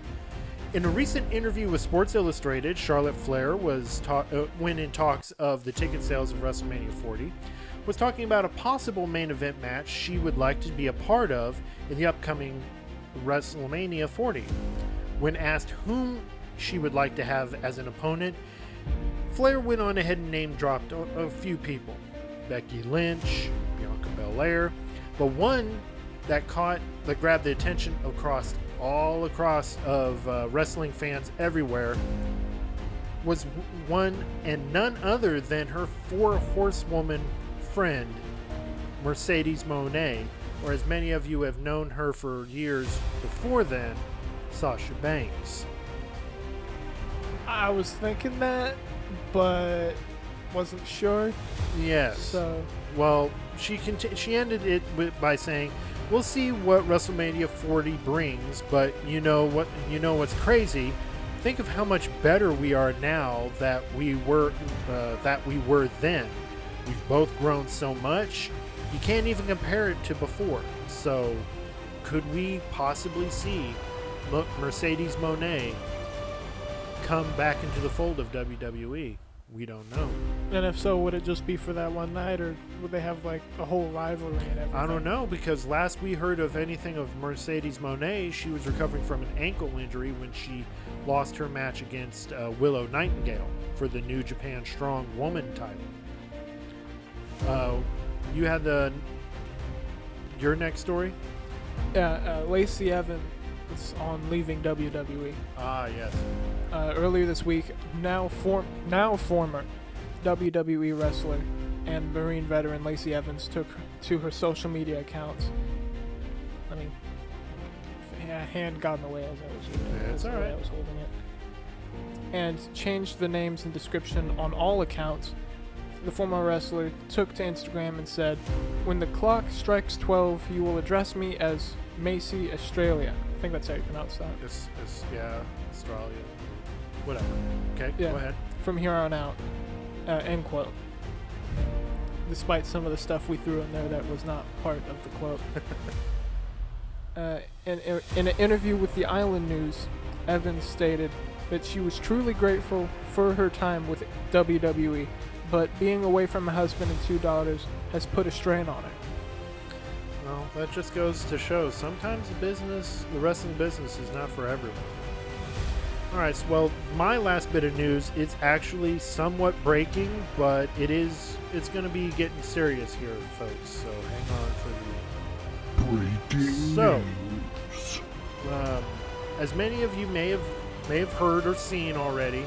In a recent interview with Sports Illustrated, Charlotte Flair was ta- uh, when in talks of the ticket sales of WrestleMania 40, was talking about a possible main event match she would like to be a part of in the upcoming WrestleMania 40. When asked whom she would like to have as an opponent, Flair went on ahead and name dropped a, few people. Becky Lynch, Bianca Belair, but one that caught, that grabbed the attention across all across of uh, wrestling fans everywhere was one and none other than her four horsewoman friend, Mercedes Moné, or as many of you have known her for years before then, Sasha Banks. I was thinking that, but wasn't sure. Yes. So Well, she conti- she ended it with, by saying, "We'll see what WrestleMania 40 brings, but you know what? You know what's crazy? Think of how much better we are now that we were uh, that we were then. We've both grown so much. You can't even compare it to before. So, could we possibly see Mercedes Moné come back into the fold of WWE? We don't know." and if so, would it just be for that one night, or would they have like a whole rivalry and everything? I don't know because last we heard of anything of Mercedes Moné, she was recovering from an ankle injury when she lost her match against uh, Willow Nightingale for the New Japan Strong Woman title. Uh, you had the your next story. Yeah, uh, Lacey Evans is on leaving WWE. Ah, yes. uh, earlier this week. Now, form now former WWE wrestler and Marine veteran Lacey Evans took to her social media accounts. I mean, yeah, hand got in the way as I was it. That's the way alright. I was holding it. And changed the names and description on all accounts the former wrestler took to Instagram and said, "When the clock strikes 12, you will address me as Macy Australia." I think that's how you pronounce that. It's, it's, yeah, Australia. Whatever. Okay, Yeah. go ahead. From here on out. Uh, end quote. Despite some of the stuff we threw in there that was not part of the quote. uh, in, in, in an interview with the Island News, Evans stated that she was truly grateful for her time with WWE, but being away from a husband and two daughters has put a strain on her. Well, that just goes to show sometimes the business, the wrestling business, is not for everyone. All right, so, well, my last bit of news is actually somewhat breaking, but it is it's going to be getting serious here, folks. So hang on for the Breaking So- news. the. Um, as many of you may have may have heard or seen already,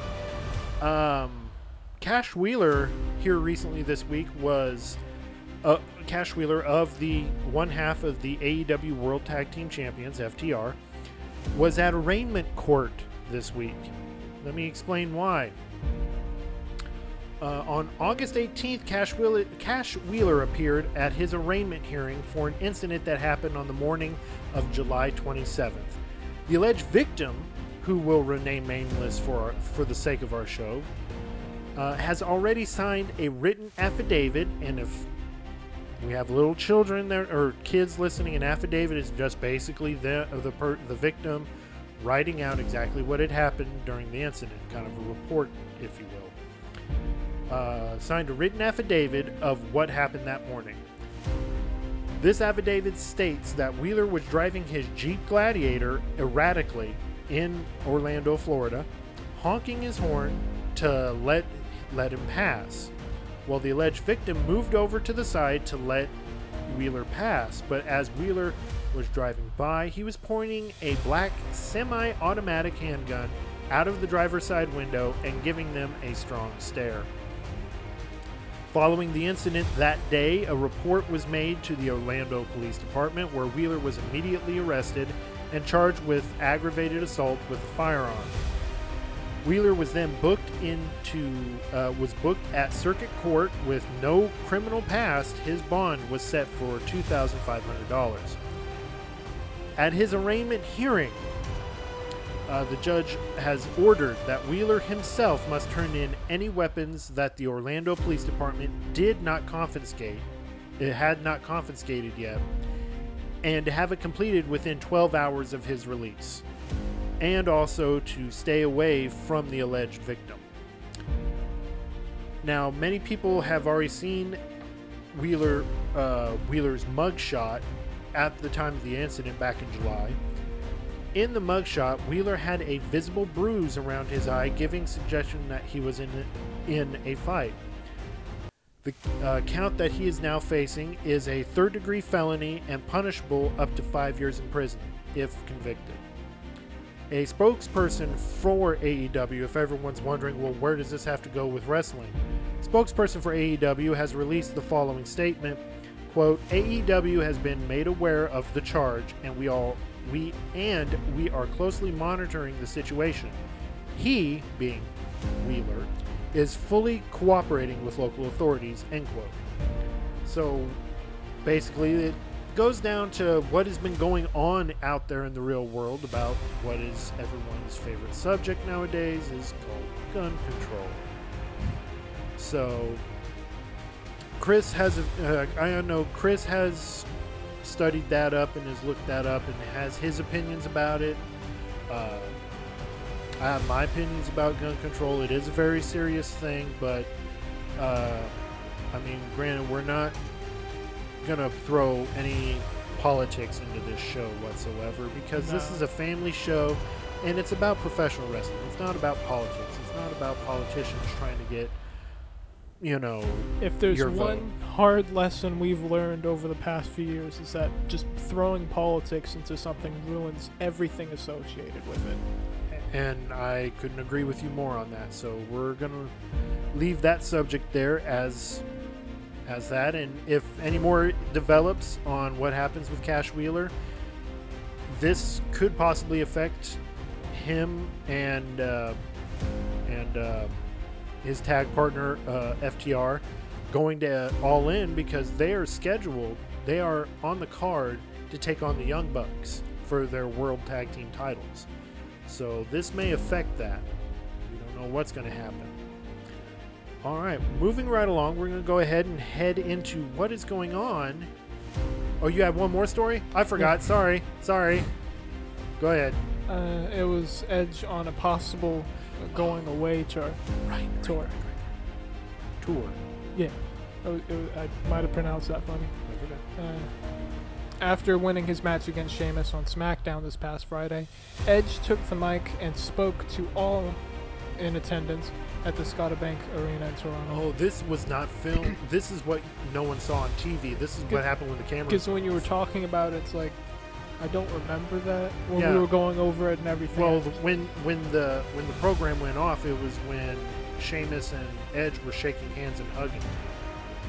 um, Cash Wheeler here recently this week was uh, Cash Wheeler of the one half of the AEW World Tag Team Champions (FTR) was at arraignment court this week. Let me explain why. Uh, on August 18th, Cash Wheeler, Cash Wheeler appeared at his arraignment hearing for an incident that happened on the morning of July 27th. The alleged victim, who will remain nameless for our, for the sake of our show, uh, has already signed a written affidavit, and if we have little children there or kids listening, an affidavit is just basically the the per, the victim writing out exactly what had happened during the incident, kind of a report, if you will. Uh, signed a written affidavit of what happened that morning. This affidavit states that Wheeler was driving his Jeep Gladiator erratically in Orlando, Florida, honking his horn to let let him pass, while the alleged victim moved over to the side to let Wheeler pass. But as Wheeler was driving by, he was pointing a black semi-automatic handgun out of the driver's side window and giving them a strong stare. Following the incident that day, a report was made to the Orlando Police Department where Wheeler was immediately arrested and charged with aggravated assault with a firearm. Wheeler was then booked into uh, was booked at circuit court with no criminal past. His bond was set for two thousand five hundred dollars. At his arraignment hearing, uh, the judge has ordered that Wheeler himself must turn in any weapons that the Orlando Police Department did not confiscate. It had not confiscated yet, and have it completed within 12 hours of his release, and also to stay away from the alleged victim. Now, many people have already seen Wheeler uh, Wheeler's mugshot at the time of the incident back in July. In the mugshot, Wheeler had a visible bruise around his eye, giving suggestion that he was in in a fight. The uh, count that he is now facing is a third degree felony and punishable up to five years in prison if convicted. A spokesperson for AEW, if everyone's wondering, well, where does this have to go with wrestling? Spokesperson for AEW has released the following statement quote AEW has been made aware of the charge and we all we and we are closely monitoring the situation. He, being Wheeler, is fully cooperating with local authorities, end quote. So basically it goes down to what has been going on out there in the real world about what is everyone's favorite subject nowadays is called gun control. So Chris has, uh, I know Chris has studied that up and has looked that up and has his opinions about it. Uh, I have my opinions about gun control. It is a very serious thing, but uh, I mean, granted, we're not gonna throw any politics into this show whatsoever because this is a family show and it's about professional wrestling. It's not about politics. It's not about politicians trying to get, you know, If there's one hard lesson we've learned over the past few years is that just throwing politics into something ruins everything associated with it. and I couldn't agree with you more on that. So we're gonna leave that subject there as as that, and if any more develops on what happens with Cash Wheeler, this could possibly affect him and uh, and uh, his tag partner uh, FTR. going to All In because they are scheduled, they are on the card to take on the Young Bucks for their World Tag Team titles. So this may affect that. We don't know what's going to happen. All right, moving right along, we're going to go ahead and head into what is going on. Oh, you have one more story? I forgot. Sorry. Sorry. Go ahead. Uh, it was Edge on a possible going away tour. Right. Tour. Tour. Yeah. It was, it was, I might have pronounced that funny. Uh, after winning his match against Sheamus on SmackDown this past Friday, Edge took the mic and spoke to all in attendance at the Scotiabank Arena in Toronto. Oh, this was not filmed. this is what no one saw on TV. This is what happened when the camera. Because when you were talking about it, it's like, I don't remember that when Yeah. we were going over it and everything. Well, the, when when the when the program went off, it was when Sheamus and Edge were shaking hands and hugging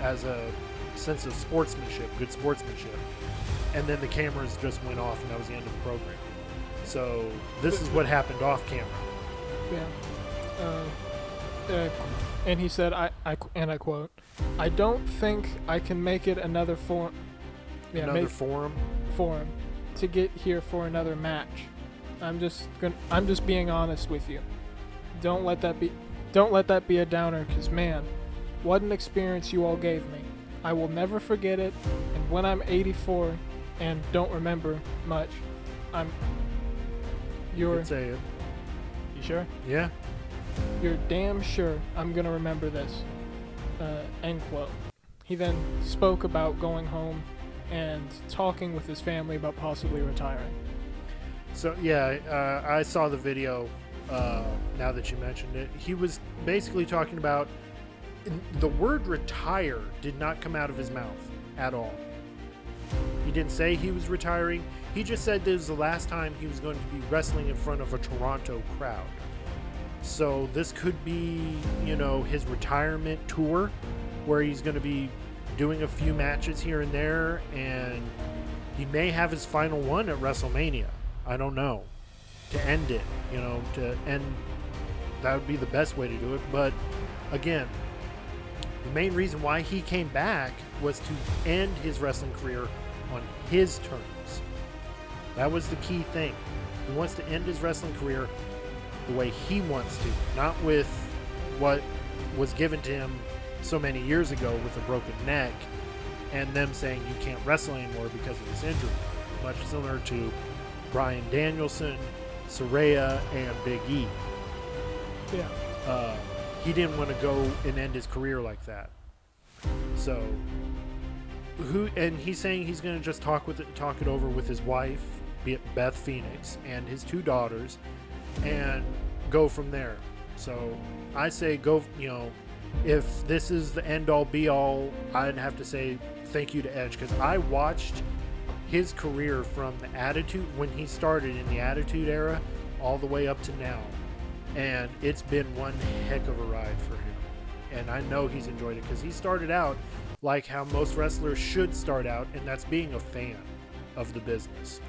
as a sense of sportsmanship, good sportsmanship. And then the cameras just went off, and that was the end of the program. So this is what happened off camera. Yeah. Uh, uh, and he said, I, I, and I quote, I don't think I can make it another form. Yeah, Another forum. forum to get here for another match. I'm just gonna, I'm just being honest with you. Don't let that be, don't let that be a downer, cause man, what an experience you all gave me. I will never forget it. And when I'm 84 and don't remember much, I'm. You You're. could say it. You sure? Yeah. You're damn sure I'm gonna remember this. Uh, end quote. He then spoke about going home and talking with his family about possibly retiring. So yeah, uh, I saw the video. Uh, now that you mentioned it, he was basically talking about the word "retire" did not come out of his mouth at all. He didn't say he was retiring. He just said this was the last time he was going to be wrestling in front of a Toronto crowd. So this could be, you know, his retirement tour, where he's going to be doing a few matches here and there, and he may have his final one at WrestleMania. I don't know. To end it, you know, to end that would be the best way to do it. But again, the main reason why he came back was to end his wrestling career on his terms. That was the key thing. He wants to end his wrestling career the way he wants to, not with what was given to him so many years ago with a broken neck and them saying you can't wrestle anymore because of this injury. Much similar to Bryan Danielson, Saraya, and Big E. Yeah. Uh, he didn't want to go and end his career like that. So, who? And he's saying he's going to just talk with it, talk it over with his wife, be it Beth Phoenix, and his two daughters, and go from there. So, I say go. You know, if this is the end all be all, I'd have to say thank you to Edge because I watched his career from the Attitude when he started in the Attitude era all the way up to now and it's been one heck of a ride for him. And I know he's enjoyed it because he started out like how most wrestlers should start out, and that's being a fan of the business.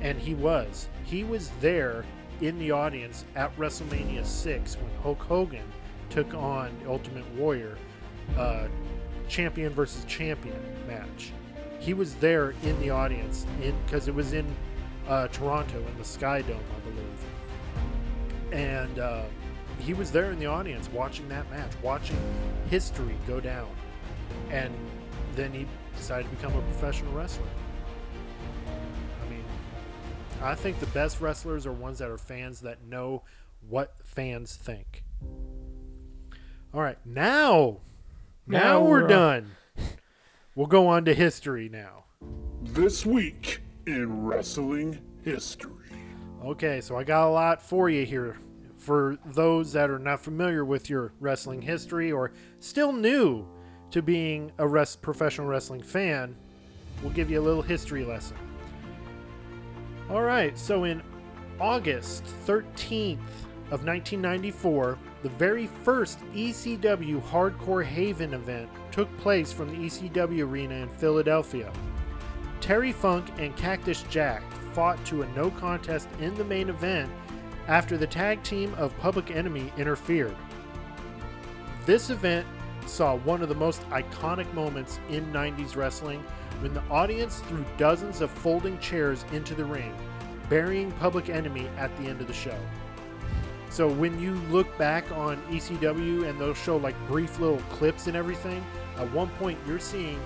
And he was. He was there in the audience at WrestleMania 6 when Hulk Hogan took on Ultimate Warrior, uh, champion versus champion match. He was there in the audience in because it was in uh, Toronto in the Sky Dome, I believe and uh, he was there in the audience watching that match, watching history go down, and then he decided to become a professional wrestler. I think the best wrestlers are ones that are fans that know what fans think. All right, now, now, Now we're, we're- uh, done. We'll go on to history now. This week in wrestling history. Okay, so I got a lot for you here. For those that are not familiar with your wrestling history or still new to being a res- professional wrestling fan, we'll give you a little history lesson. All right, so in August 13th of 1994, the very first ECW Hardcore Heaven event took place from the ECW arena in Philadelphia. Terry Funk and Cactus Jack fought to a no contest in the main event after the tag team of Public Enemy interfered. This event saw one of the most iconic moments in 90s wrestling when the audience threw dozens of folding chairs into the ring, burying Public Enemy at the end of the show. So when you look back on ECW and they'll show like brief little clips and everything, at one point you're seeing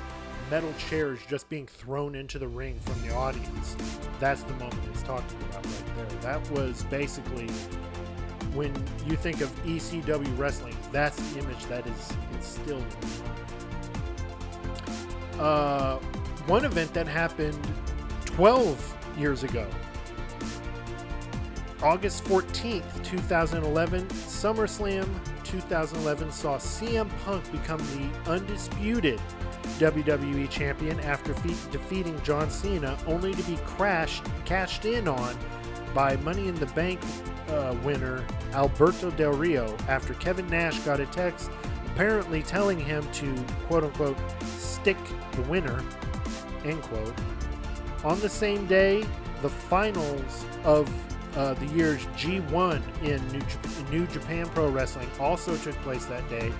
metal chairs just being thrown into the ring from the audience. That's the moment it's talking about right there. That was basically when you think of ECW wrestling, that's the image that is instilled in your mind. Uh, one event that happened 12 years ago. August 14th, 2011, SummerSlam 2011 saw CM Punk become the undisputed WWE champion after fe- defeating John Cena, only to be crashed, cashed in on by Money in the Bank uh, winner Alberto Del Rio after Kevin Nash got a text apparently telling him to quote unquote stick the winner, end quote. On the same day, the finals of uh, the year's G1 in New, Jap- New Japan Pro Wrestling also took place that day,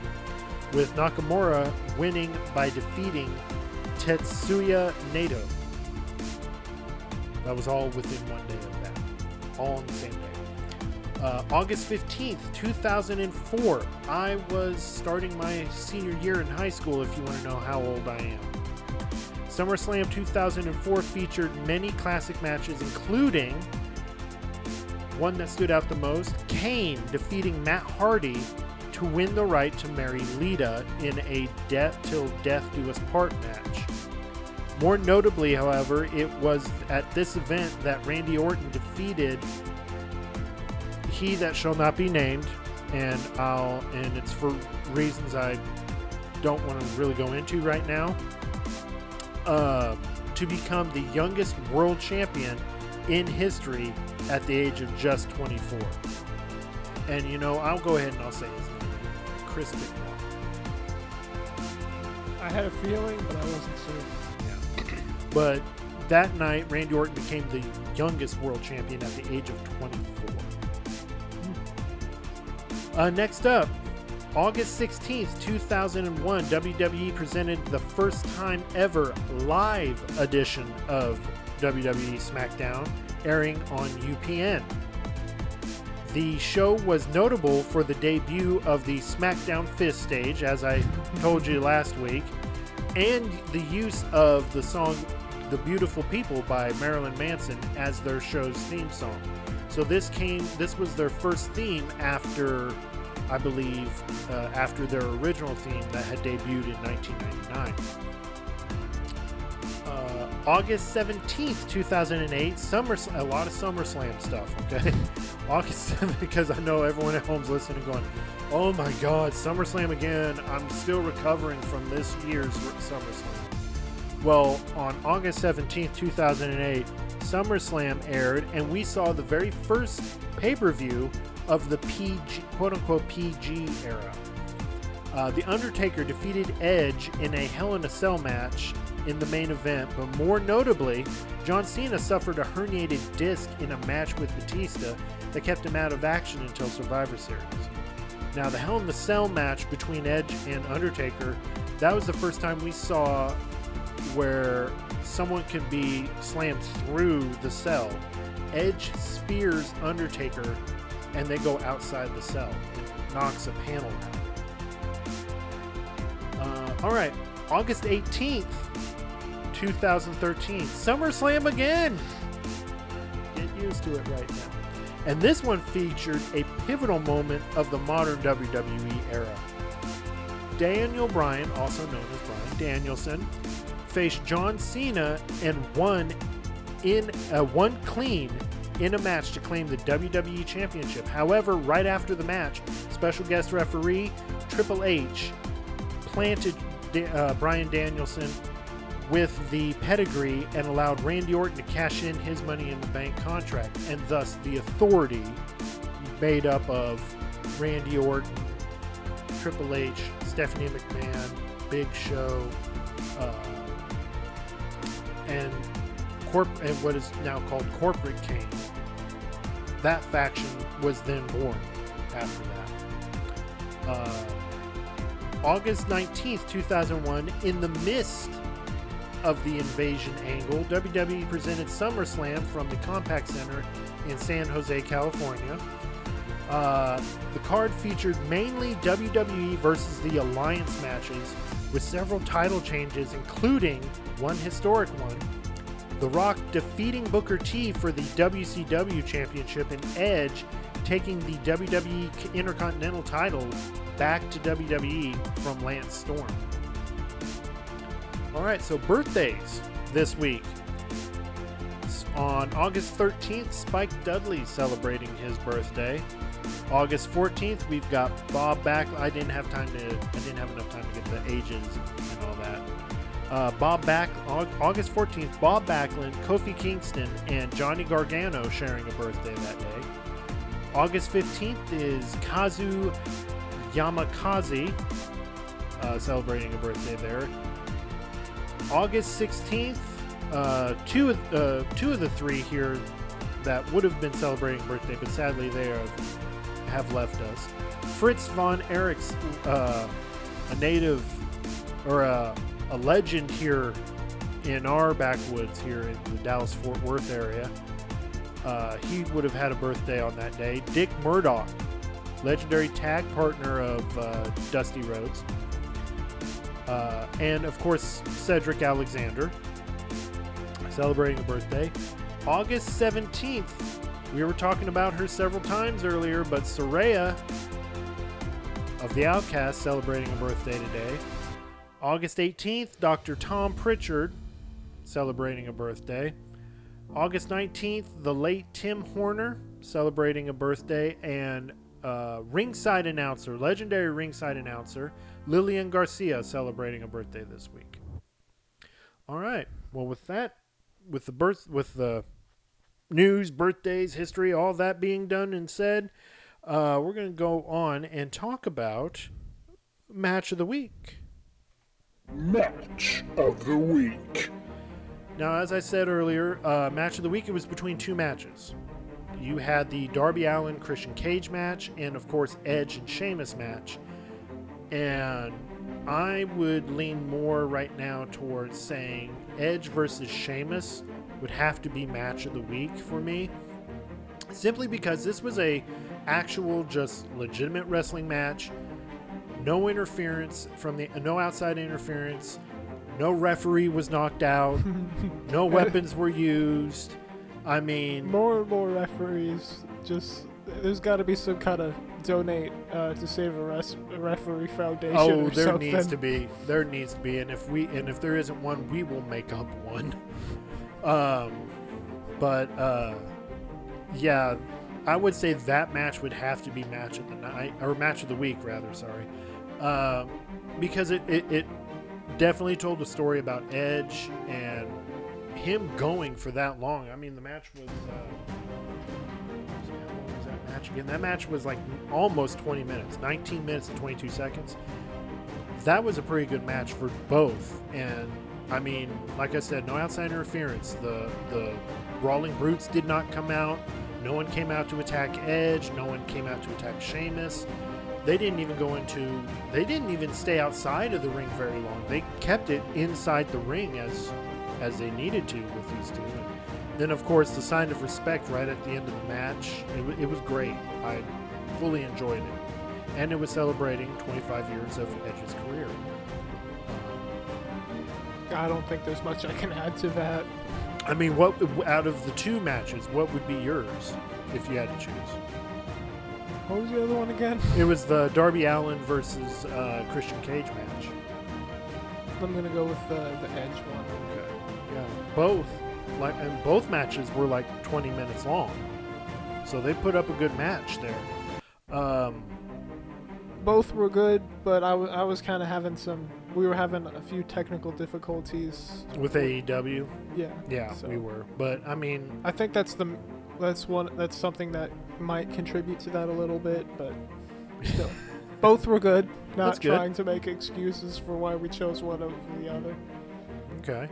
with Nakamura winning by defeating Tetsuya Naito. That was all within one day of that, all on the same day. Uh, August 15th, 2004, I was starting my senior year in high school, if you want to know how old I am. SummerSlam 2004 featured many classic matches, including one that stood out the most Kane defeating Matt Hardy to win the right to marry Lita in a death till death do us part match. More notably, however, it was at this event that Randy Orton defeated he that shall not be named, and I'll and it's for reasons I don't want to really go into right now. Uh, to become the youngest world champion in history at the age of just 24. And you know, I'll go ahead and I'll say his name, Chris Benoit. I had a feeling, but I wasn't sure. Yeah. But that night, Randy Orton became the youngest world champion at the age of 24. Uh, next up, August 16th, 2001, WWE presented the first time ever live edition of WWE SmackDown, airing on UPN. The show was notable for the debut of the SmackDown Fist stage, as I told you last week, and the use of the song The Beautiful People by Marilyn Manson as their show's theme song. So this came this was their first theme after I believe uh, after their original theme that had debuted in 1999. Uh, August 17th, 2008, Summer a lot of SummerSlam stuff, okay? August 7th because I know everyone at home's listening going, "Oh my god, SummerSlam again. I'm still recovering from this year's SummerSlam." Well, on August 17th, 2008, SummerSlam aired, and we saw the very first pay per view of the PG, quote unquote PG era. Uh, the Undertaker defeated Edge in a Hell in a Cell match in the main event, but more notably, John Cena suffered a herniated disc in a match with Batista that kept him out of action until Survivor Series. Now, the Hell in the Cell match between Edge and Undertaker, that was the first time we saw where someone could be slammed through the cell. Edge spears Undertaker and they go outside the cell. Knocks a panel out. Uh, all right, August 18th, 2013. SummerSlam again! Get used to it right now. And this one featured a pivotal moment of the modern WWE era. Daniel Bryan, also known as Bryan Danielson, faced John Cena and won in a one clean in a match to claim the WWE Championship. However, right after the match, special guest referee Triple H planted uh, Bryan Danielson with the pedigree and allowed Randy Orton to cash in his Money in the Bank contract, and thus the authority made up of Randy Orton, Triple H, Stephanie McMahon, Big Show, uh, and corp- and what is now called Corporate Kane. That faction was then born after that. Uh, August 19th, 2001, in the midst of the invasion angle, WWE presented SummerSlam from the Compaq Center in San Jose, California. Uh, the card featured mainly WWE versus the Alliance matches with several title changes, including one historic one. The Rock defeating Booker T for the WCW Championship and Edge taking the WWE Intercontinental title back to WWE from Lance Storm. All right, so birthdays this week. On August 13th, Spike Dudley celebrating his birthday. August 14th, we've got Bob Back. I didn't have time to. I didn't have enough time to get the ages. Uh, Bob Back. August 14th, Bob Backlund, Kofi Kingston, and Johnny Gargano sharing a birthday that day. August 15th is Kazu Yamakaze uh, celebrating a birthday there. August 16th, uh, two of uh, two of the three here that would have been celebrating birthday, but sadly they have, have left us. Fritz von Erichs, uh, a native or a, a legend here in our backwoods here in the Dallas Fort Worth area. Uh, he would have had a birthday on that day. Dick Murdoch, legendary tag partner of uh, Dusty Rhodes. Uh, and of course, Cedric Alexander celebrating a birthday. August 17th, we were talking about her several times earlier, but Saraya of the Outcast celebrating a birthday today. August 18th, Dr. Tom Pritchard celebrating a birthday. August 19th, the late Tim Horner celebrating a birthday, and uh, ringside announcer, legendary ringside announcer, Lillian Garcia celebrating a birthday this week. All right. Well, with that, with the birth, with the news, birthdays, history, all that being done and said, uh, we're going to go on and talk about match of the week. Match of the week. Now, as I said earlier, uh, match of the week it was between two matches. You had the Darby Allin Christian Cage match, and of course Edge and Sheamus match. And I would lean more right now towards saying Edge versus Sheamus would have to be match of the week for me, simply because this was a actual, just legitimate wrestling match. No interference from the no outside interference. No referee was knocked out. no weapons were used. I mean, More and more referees just. There's got to be some kind of donate uh, to save a, res- a referee foundation. oh, there something. needs to be. There needs to be, and if we and if there isn't one, we will make up one. Um, but uh, yeah, I would say that match would have to be match of the night or match of the week, rather. Sorry, um, because it, it it definitely told a story about Edge and him going for that long. I mean, the match was. Uh, was that match again? That match was like almost 20 minutes, 19 minutes and 22 seconds. That was a pretty good match for both, and I mean, like I said, no outside interference. The the Brawling Brutes did not come out. No one came out to attack Edge. No one came out to attack Sheamus. They didn't even go into. They didn't even stay outside of the ring very long. They kept it inside the ring as as they needed to with these two. And then, of course, the sign of respect right at the end of the match. It, it was great. I fully enjoyed it, and it was celebrating 25 years of Edge's career. I don't think there's much I can add to that. I mean, what out of the two matches, what would be yours if you had to choose? What was the other one again? It was the Darby Allin versus uh, Christian Cage match. I'm gonna go with uh, the Edge one. Okay. Yeah. Both, like, and both matches were like 20 minutes long, so they put up a good match there. Um, Both were good, but I wa- I was kind of having some. We were having a few technical difficulties. with AEW, Yeah. yeah, so- we were. But I mean, I think that's the that's one that's something that might contribute to that a little bit, but still, both were good. Not good. trying to make excuses for why we chose one over the other. okay.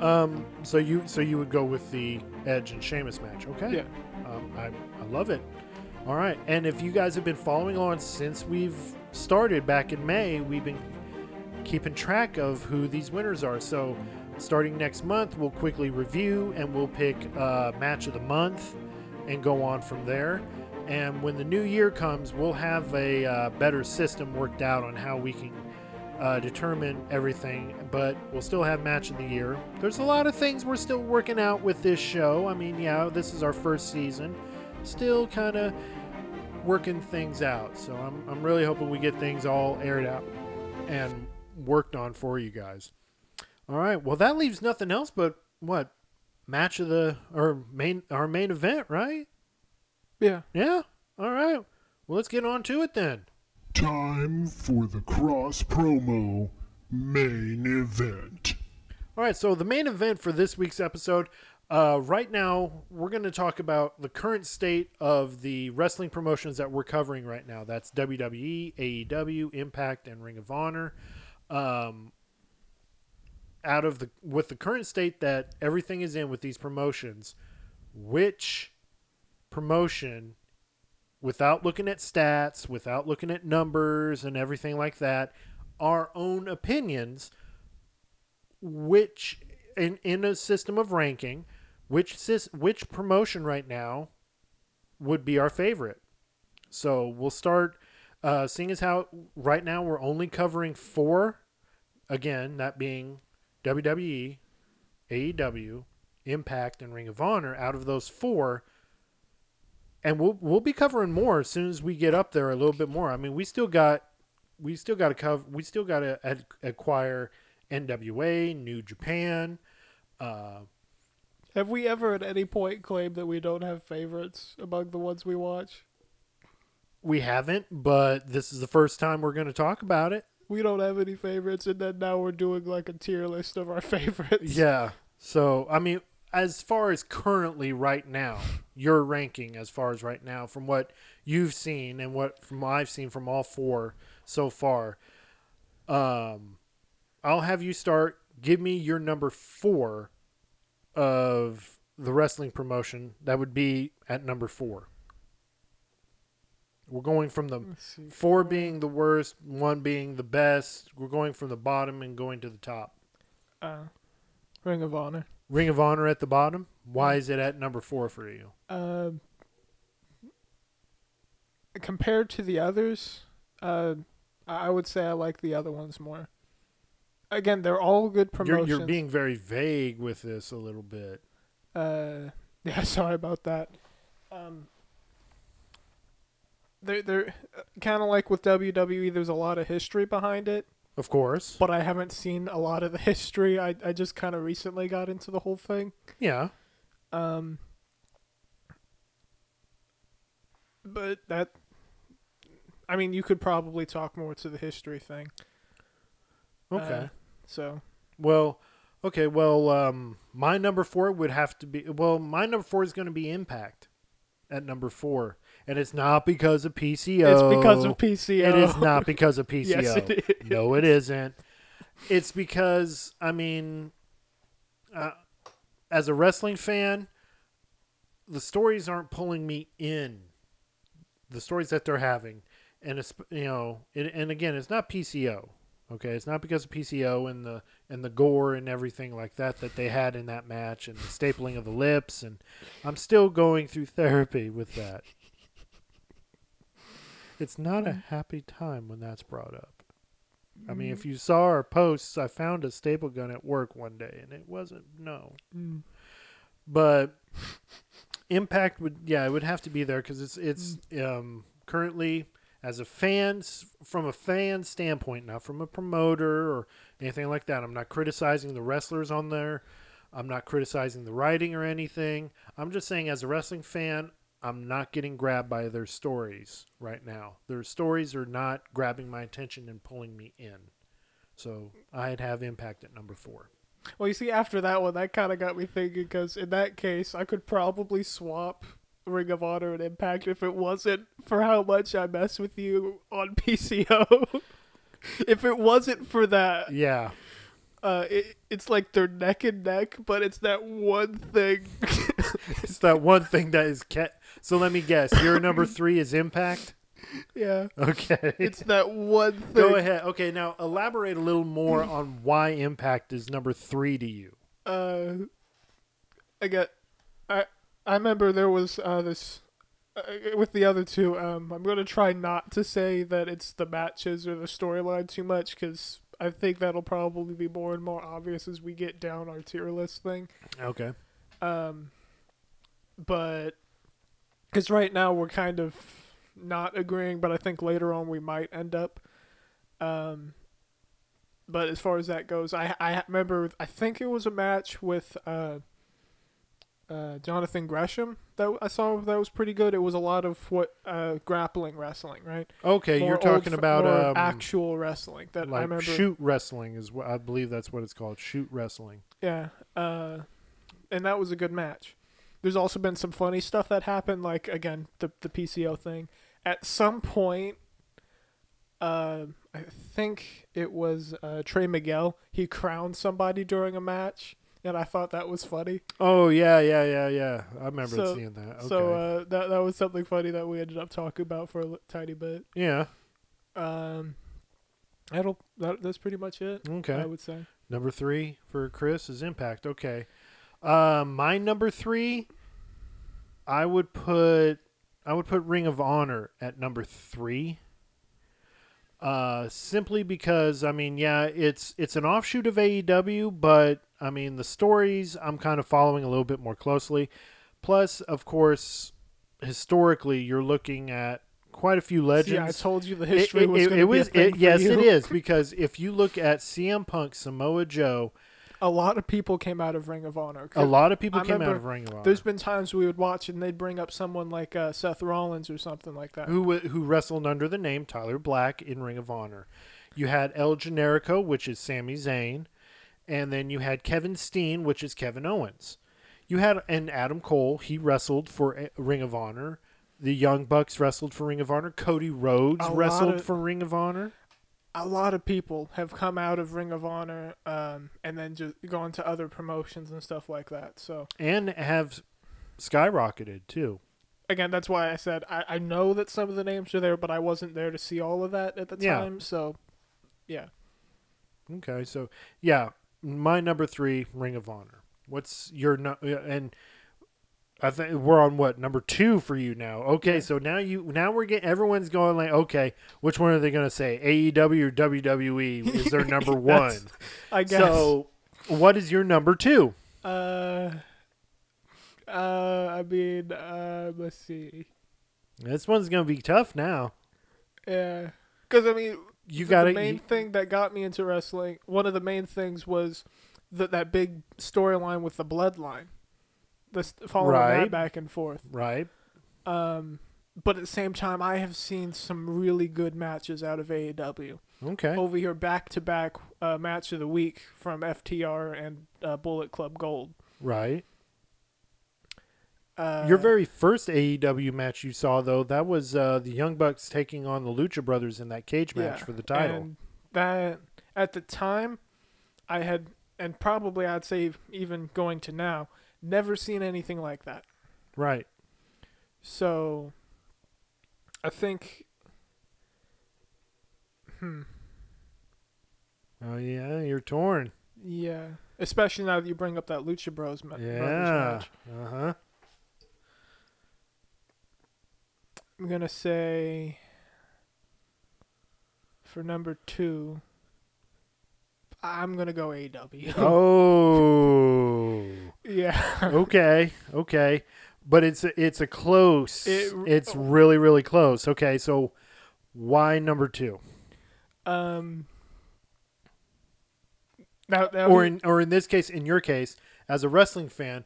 Uh, Um, so you so you would go with the Edge and Sheamus match, okay? yeah. Um, I, I love it. All right. And if you guys have been following on since we've started back in May, we've been keeping track of who these winners are. So starting next month, we'll quickly review and we'll pick uh, match of the month and go on from there. And when the new year comes, we'll have a uh, better system worked out on how we can uh, determine everything, but we'll still have match of the year. There's a lot of things we're still working out with this show. I mean, yeah, this is our first season, still kind of working things out. So I'm, I'm really hoping we get things all aired out and worked on for you guys. All right, well, that leaves nothing else but what match of the or main our main event, right? Yeah. Yeah. All right. Well, let's get on to it then. Time for the cross promo main event. All right, so the main event for this week's episode, uh, right now, we're going to talk about the current state of the wrestling promotions that we're covering right now. That's WWE, AEW, Impact, and Ring of Honor. Um, out of the with the current state that everything is in with these promotions, which promotion, without looking at stats, without looking at numbers and everything like that, our own opinions which in in a system of ranking, which which promotion right now would be our favorite. So we'll start uh, seeing as how right now we're only covering four, again that being WWE, AEW, Impact, and Ring of Honor. Out of those four, and we'll we'll be covering more as soon as we get up there a little bit more. I mean, we still got we still got to cover we still got to ad- acquire NWA, New Japan. Uh, Have we ever at any point claimed that we don't have favorites among the ones we watch? we haven't, but this is the first time we're going to talk about it. We don't have any favorites, and then now we're doing like a tier list of our favorites. Yeah. So, I mean, as far as currently right now, your ranking as far as right now from what you've seen and what from I've seen from all four so far, um, I'll have you start. Give me your number four of the wrestling promotion. That would be at number four. We're going from the four being the worst, one being the best. We're going from the bottom and going to the top. Uh, Ring of Honor. Ring of Honor at the bottom. Why is it at number four for you? Uh, compared to the others, uh, I would say I like the other ones more. Again, they're all good You're, promotions. you're being very vague with this a little bit. Uh, yeah, sorry about that. Um, they're they're kind of like with WWE. There's a lot of history behind it, Of course. but I haven't seen a lot of the history. I I just kind of recently got into the whole thing. Yeah. Um, but that, I mean, you could probably talk more to the history thing. Okay. Uh, so well, okay. Well, um, my number four would have to be. Well, my number four is going to be Impact at number four, and it's not because of PCO. it's because of PCO. It is not because of PCO. Yes, it is. No, it isn't. It's because I mean, uh, as a wrestling fan, the stories aren't pulling me in. The stories that they're having, and it's you know, it, and again, it's not PCO. Okay, it's not because of PCO and the and the gore and everything like that that they had in that match and the stapling of the lips and I'm still going through therapy with that. It's not a happy time when that's brought up. I mean, if you saw our posts, I found a staple gun at work one day, and it wasn't no. Mm. But Impact would, yeah, it would have to be there because it's it's um, currently as a fan, from a fan standpoint, not from a promoter or anything like that. I'm not criticizing the wrestlers on there. I'm not criticizing the writing or anything. I'm just saying, as a wrestling fan, I'm not getting grabbed by their stories right now. Their stories are not grabbing my attention and pulling me in. So I'd have Impact at number four. Well, you see, after that one, that kind of got me thinking because in that case, I could probably swap Ring of Honor and Impact if it wasn't for how much I mess with you on PCO. if it wasn't for that, Yeah. uh, it, it's like they're neck and neck, but it's that one thing it's that one thing that is kept. So let me guess. Your number three is Impact. Yeah. Okay. It's that one thing. Go ahead. Okay, now elaborate a little more on why Impact is number three to you. uh, I get, I I remember there was uh, this uh, with the other two. Um, I'm gonna try not to say that it's the matches or the storyline too much because I think that'll probably be more and more obvious as we get down our tier list thing. Okay. Um, but because right now we're kind of not agreeing, but I think later on we might end up. Um, but as far as that goes, I I remember I think it was a match with uh, uh, Jonathan Gresham that I saw that was pretty good. It was a lot of what uh, grappling wrestling, right? Okay, More you're talking about um, actual wrestling that I remember. shoot wrestling is what I believe that's what it's called. Shoot wrestling. Yeah, uh, and that was a good match. There's also been some funny stuff that happened, like again the the PCO thing. At some point, uh, I think it was uh, Trey Miguel. He crowned somebody during a match, and I thought that was funny. Oh yeah, yeah, yeah, yeah. I remember So- seeing that. Okay. So uh, that that was something funny that we ended up talking about for a tiny bit. yeah. Um, that'll that, that's pretty much it. Okay. I would say. Number three for Chris is Impact. Okay. Uh, my number three, I would put I would put Ring of Honor at number three. Uh, simply because I mean, yeah, it's it's an offshoot of AEW, but I mean the stories I'm kind of following a little bit more closely. Plus, of course, historically, you're looking at quite a few legends. I told you the history it, was it- going it to be a was- thing it- for yes, you. it is because if you look at CM Punk, Samoa Joe, A lot of people came out of Ring of Honor. a lot of people I came out of Ring of Honor. There's been times we would watch and they'd bring up someone like uh, Seth Rollins or something like that. who who wrestled under the name Tyler Black in Ring of Honor. You had El Generico, which is Sami Zayn, and then you had Kevin Steen, which is Kevin Owens. You had and Adam Cole, he wrestled for uh, Ring of Honor. The Young Bucks wrestled for Ring of Honor. Cody Rhodes wrestled of- for Ring of Honor. A lot of people have come out of Ring of Honor um, and then just gone to other promotions and stuff like that. So And have skyrocketed too. again, that's why I said I, I know that some of the names are there, but I wasn't there to see all of that at the Yeah. time. So yeah, Okay, so yeah, my number three, Ring of Honor. What's your no- uh, and I think we're on what number two for you now. Okay, Yeah. so now you now we're getting everyone's going like, okay, which one are they going to say? AEW or WWE is their number one. I guess. So, what is your number two? uh, uh, I mean, uh, let's see. This one's going to be tough now. Yeah, because I mean, You got the main thing that got me into wrestling. One of the main things was that that big storyline with the bloodline, this following Right. that back and forth. right. Um, but at the same time, I have seen some really good matches out of AEW Okay. over here, back to back uh, match of the week from FTR and uh, Bullet Club Gold. Right. Uh, Your very first AEW match you saw though, that was uh, the Young Bucks taking on the Lucha Brothers in that cage match Yeah, for the title. And that at the time, I had, and probably I'd say even going to now, never seen anything like that. Right. So, I think, hmm, Oh yeah, you're torn. yeah, especially now that you bring up that Lucha Bros ma- Yeah. match. Uh huh. I'm gonna say for number two, I'm gonna go AW. Oh. Yeah. okay. Okay. But it's it's a close. It- it's really really close. Okay, so why number two? Um. Now, now Or in or in this case, in your case, as a wrestling fan,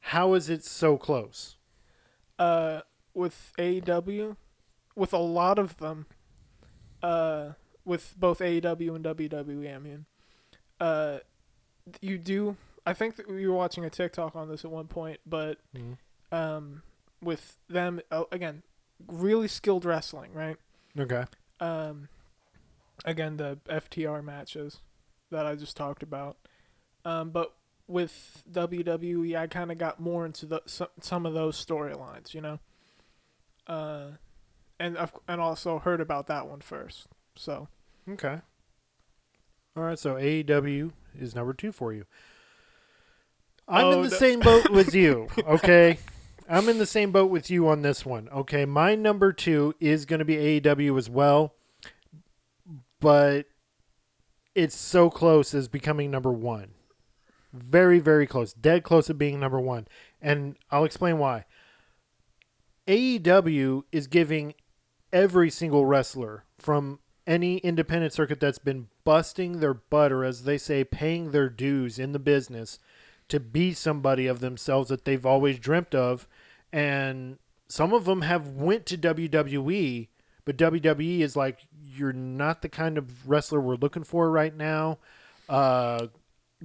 how is it so close? uh, with AEW, with a lot of them, uh, with both AEW and WWE, I mean, uh, you do. I think that we were watching a TikTok on this at one point, but um, with them uh, again, really skilled wrestling, right? Okay. Um, again, the FTR matches that I just talked about. Um, but with WWE, I kind of got more into the some, some of those storylines, you know. Uh, and and also heard about that one first. So Okay. All right, so AEW is number two for you. I'm Oh, in the no. same boat with you. Okay. I'm in the same boat with you on this one. Okay. My number two is going to be AEW as well, but it's so close as becoming number one. Very, very close. Dead close to being number one. And I'll explain why. AEW is giving every single wrestler from any independent circuit that's been busting their butt or as they say paying their dues in the business to be somebody of themselves that they've always dreamt of and some of them have went to WWE but WWE is like you're not the kind of wrestler we're looking for right now uh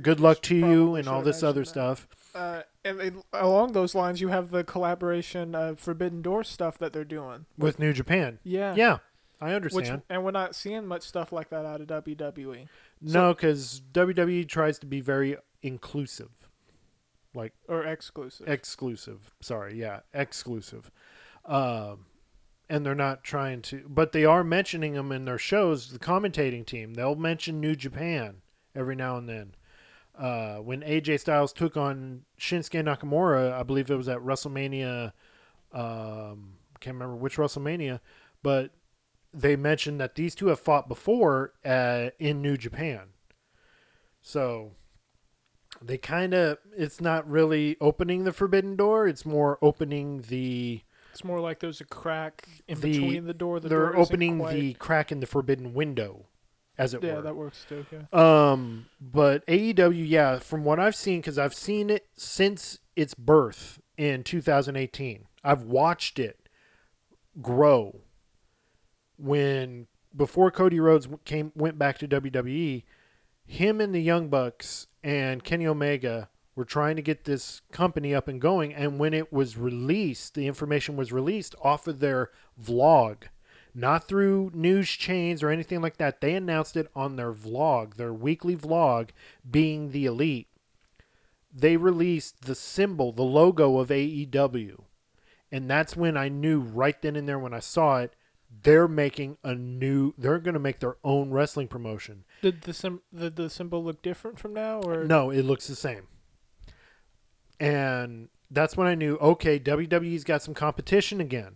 good luck to you and all this other that. stuff uh, and they, along those lines, you have the collaboration uh, Forbidden Door stuff that they're doing. with New Japan Yeah. yeah I Which understand and we're not seeing much stuff like that out of. WWE no cuz WWE tries to be very inclusive like or exclusive. exclusive. Sorry, yeah, exclusive. Um, and they're not trying to, but they are mentioning them in their shows. The commentating team they'll mention New Japan every now and then. Uh, when AJ Styles took on Shinsuke Nakamura, I believe it was at WrestleMania. Um, can't remember which WrestleMania, but they mentioned that these two have fought before uh, in New Japan. So they kind of it's not really opening the forbidden door it's more opening the It's more like there's a crack in The- between the door. The they're door opening quite- the crack in the forbidden window as it were. Yeah, were that works too. Yeah. um but AEW yeah from what I've seen cuz I've seen it since its birth in 2018 I've watched it grow when before Cody Rhodes came went back to WWE him and the Young Bucks and Kenny Omega were trying to get this company up and going. And when it was released, the information was released off of their vlog, not through news chains or anything like that. They announced it on their vlog, their weekly vlog, being the elite. They released the symbol, the logo of AEW. And that's when I knew right then and there when I saw it, they're making a new, they're going to make their own wrestling promotion. Did the sim the, the symbol look different from now or No, it looks the same. And that's when I knew, okay, WWE's got some competition again.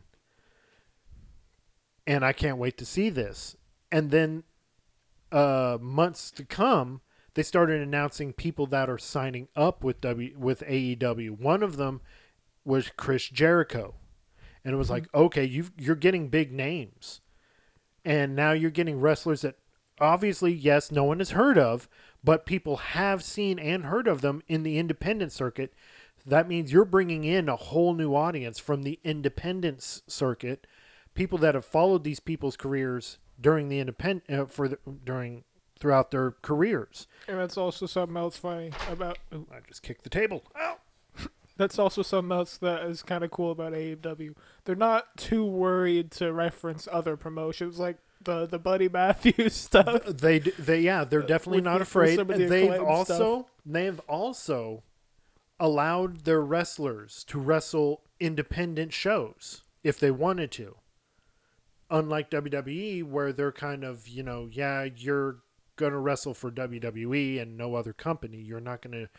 And I can't wait to see this. And then uh, months to come, they started announcing people that are signing up with W with AEW. One of them was Chris Jericho. And it was like, okay, you you're getting big names. And now you're getting wrestlers that obviously, yes, no one has heard of, but people have seen and heard of them in the independent circuit. That means you're bringing in a whole new audience from the independence circuit, people that have followed these people's careers during the independent uh, for the, during throughout their careers. And that's also something else funny about. I just kicked the table. Ow. That's also something else that is kind of cool about AEW. They're not too worried to reference other promotions like the the Buddy Matthews stuff. They they yeah they're uh, definitely with not afraid. the they've also they've also allowed their wrestlers to wrestle independent shows if they wanted to. Unlike WWE, where they're kind of you know yeah you're gonna wrestle for WWE and no other company. You're not gonna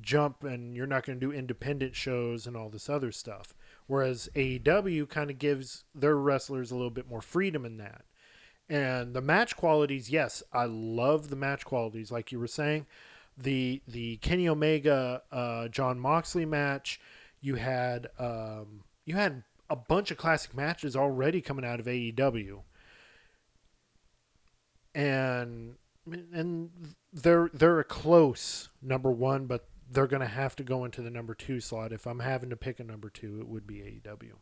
jump and you're not gonna do independent shows and all this other stuff. Whereas AEW kind of gives their wrestlers a little bit more freedom in that. And the match qualities, yes, I love the match qualities. Like you were saying, the the Kenny Omega uh, Jon Moxley match, you had um, you had a bunch of classic matches already coming out of AEW, and and they're they're a close number one, but they're gonna have to go into the number two slot. If I'm having to pick a number two, it would be AEW.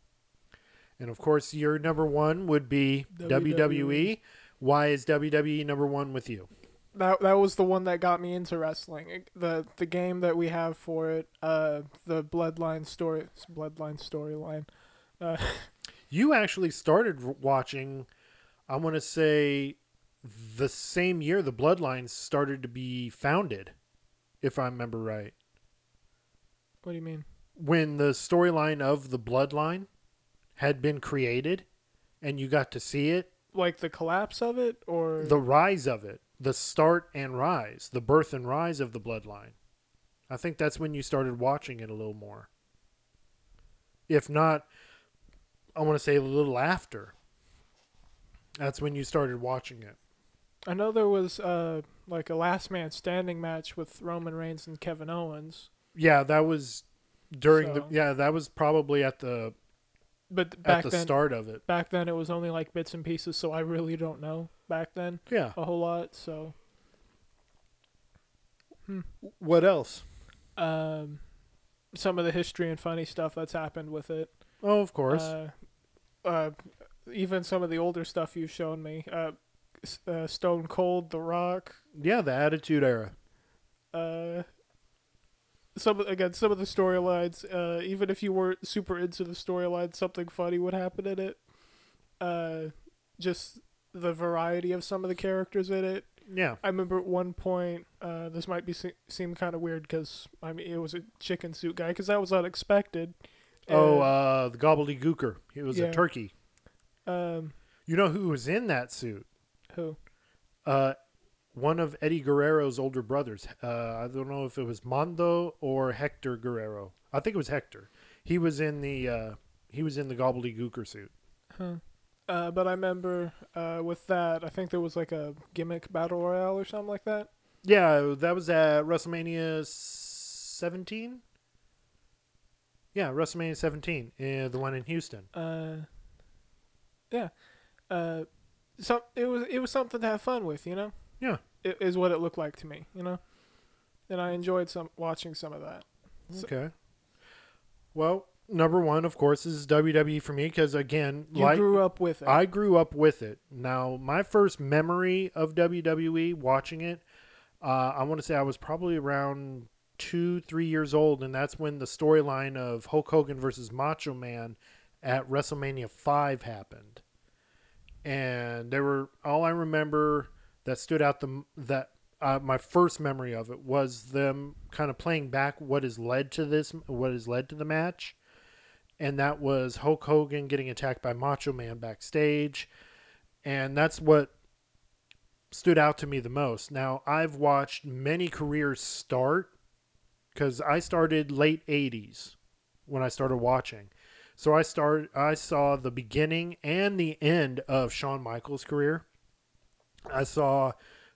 And of course, your number one would be WWE. WWE. Why is WWE number one with you? That that was the one that got me into wrestling. The the game that we have for it, uh, the Bloodline story, Bloodline storyline. Uh, You actually started watching, I want to say, the same year the Bloodlines started to be founded, if I remember right. What do you mean? when the storyline of the bloodline had been created and you got to see it? Like the collapse of it, or? The rise of it the start and rise the birth and rise of the bloodline. I think that's when you started watching it a little more. If not i want to say a little after. That's when you started watching it. I know there was uh like a last man standing match with Roman Reigns and Kevin Owens, yeah that was during the yeah that was probably at the but at back the then, start of it back then it was only like bits and pieces, so I really don't know back then yeah a whole lot. So what else um, some of the history and funny stuff that's happened with it. oh of course Uh, uh, even some of the older stuff you've shown me. Uh, uh, Stone Cold, The Rock. yeah the attitude era Uh, some again, some of the storylines. Uh, even if you weren't super into the storyline, something funny would happen in it. Uh, just the variety of some of the characters in it. yeah I remember at one point, uh, this might be se- seem kind of weird because I mean it was a chicken suit guy because that was unexpected. Oh, uh, the Gobbledy Gooker. He was Yeah. a turkey. um, You know who was in that suit? who? Uh, one of Eddie Guerrero's older brothers. Uh, I don't know if it was Mando or Hector Guerrero. I think it was Hector. He was in the uh, he was in the Gobbledy Gooker suit. Huh. Uh, but I remember uh, with that, I think there was like a gimmick battle royale or something like that. Yeah, that was at WrestleMania 17. Yeah, WrestleMania 17, uh, the one in Houston. Uh, yeah. Uh, some it was it was something to have fun with, you know. Yeah. It is what it looked like to me, you know. And I enjoyed some watching some of that. So- Okay. Well, number one, of course, is WWE for me because again, You like grew up with it. I grew up with it. Now, my first memory of WWE watching it, uh, I want to say I was probably around two, three years old, and that's when the storyline of Hulk Hogan versus Macho Man at WrestleMania five happened. And there were all I remember that stood out the that uh, my first memory of it was them kind of playing back what has led to this, what has led to the match and that was Hulk Hogan getting attacked by Macho Man backstage, and that's what stood out to me the most. Now, I've watched many careers start cuz I started late 80s when I started watching. So I start I saw the beginning and the end of Shawn Michaels' career. I saw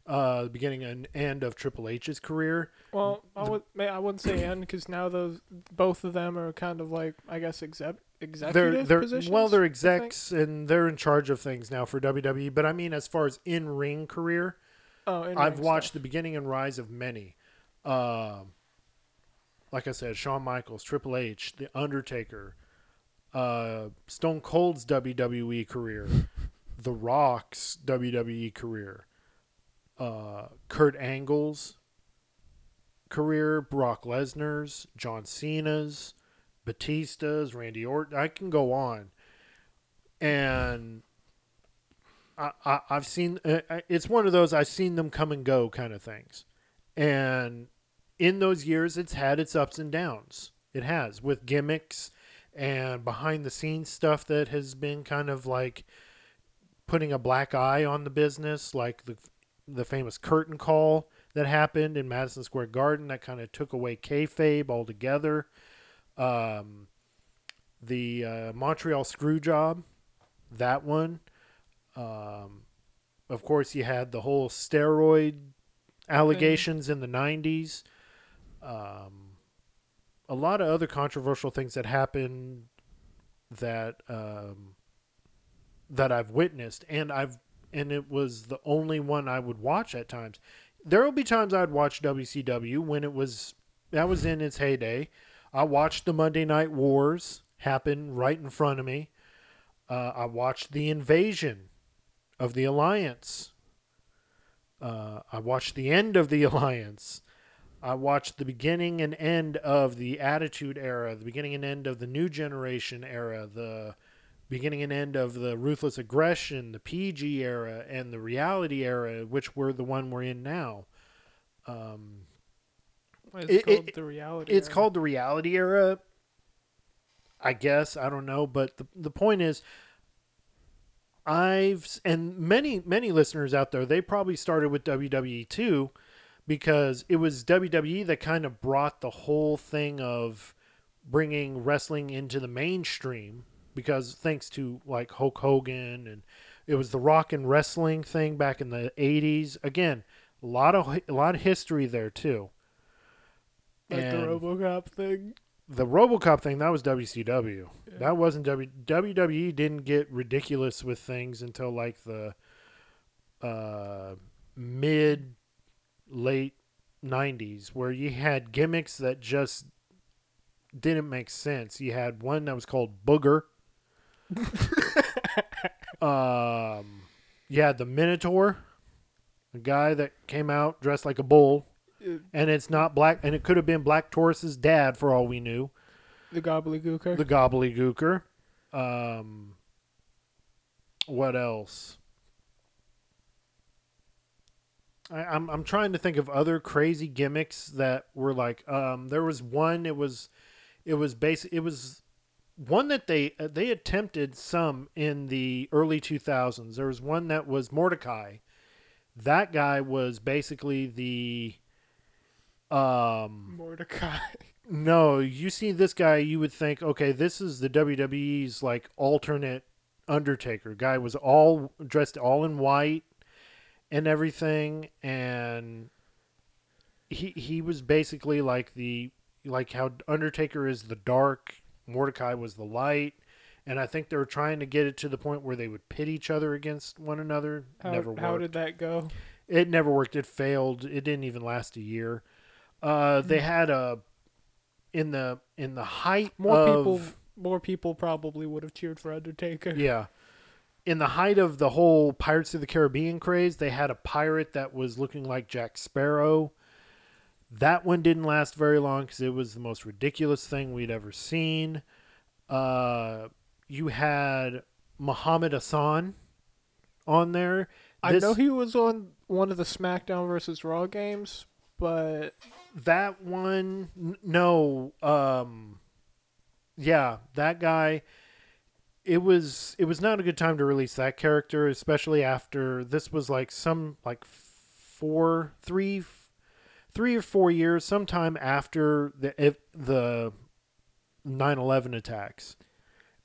uh, the beginning and end of Triple H's career. well, I would I wouldn't say end because now those both of them are kind of like I guess exec they're executive they're positions. well they're execs and they're in charge of things now for WWE. But I mean, as far as in ring career, Oh, I've watched stuff. the beginning and rise of many. Um, like I said, Shawn Michaels, Triple H, The Undertaker, uh, Stone Cold's WWE career, The Rock's WWE career, uh, Kurt Angle's career, Brock Lesnar's, John Cena's, Batista's, Randy Orton. I can go on. And I, I, I've seen uh, uh, it's one of those I've seen them come and go kind of things. And in those years, it's had its ups and downs. It has with gimmicks and behind the scenes stuff that has been kind of like putting a black eye on the business, like the the famous curtain call that happened in Madison Square Garden that kind of took away kayfabe altogether. Um, the uh, Montreal screw job, that one. Um, of course, you had the whole steroid allegations in the 90s. Um, a lot of other controversial things that happened that um, that I've witnessed, and I've and it was the only one I would watch at times. There will be times I'd watch WCW when it was that was in its heyday. I watched the Monday Night Wars happen right in front of me. Uh, I watched the invasion of the Alliance. Uh, I watched the end of the Alliance. I watched the beginning and end of the Attitude Era, the beginning and end of the New Generation Era, the beginning and end of the Ruthless Aggression, the PG Era, and the Reality Era, which we're the one we're in now. Um, It's It- called it- the reality. it's era. called the reality era. I guess I don't know, but the the point is, I've and many many listeners out there they probably started with WWE too, because it was WWE that kind of brought the whole thing of bringing wrestling into the mainstream. Because thanks to like Hulk Hogan and it was the rock and wrestling thing back in the '80s. Again, a lot of a lot of history there too. like the RoboCop thing. the RoboCop thing that was WCW. Yeah. That wasn't W WWE didn't get ridiculous with things until like the uh mid late 90s where you had gimmicks that just didn't make sense. You had one that was called Booger. um had the Mantaur, a guy that came out dressed like a bull and it's not black and it could have been Black Taurus's dad for all we knew the Gobbledy Gooker. the Gobbledy Gooker. Um, what else? I, I'm I'm trying to think of other crazy gimmicks that were like. Um, there was one. It was, it was basic. It was one that they uh, they attempted some in the early 2000s. There was one that was Mordecai. That guy was basically the. Um, Mordecai. no, you see this guy, you would think, okay, this is the WWE's like alternate Undertaker. Guy was all dressed all in white and everything, and he he was basically like the like how Undertaker is the dark, Mordecai was the light. And I think they were trying to get it to the point where they would pit each other against one another. How, never worked. how did that go? It never worked. It failed. It didn't even last a year. Uh, they had a in the in the height More of, people, more people probably would have cheered for Undertaker. Yeah, in the height of the whole Pirates of the Caribbean craze, they had a pirate that was looking like Jack Sparrow. That one didn't last very long because it was the most ridiculous thing we'd ever seen. Uh, you had Muhammad Hassan on there. I know he was on one of the SmackDown versus Raw games, but that one n- no um yeah that guy it was it was not a good time to release that character especially after this was like some like four three three or four years sometime after the if the 9-11 attacks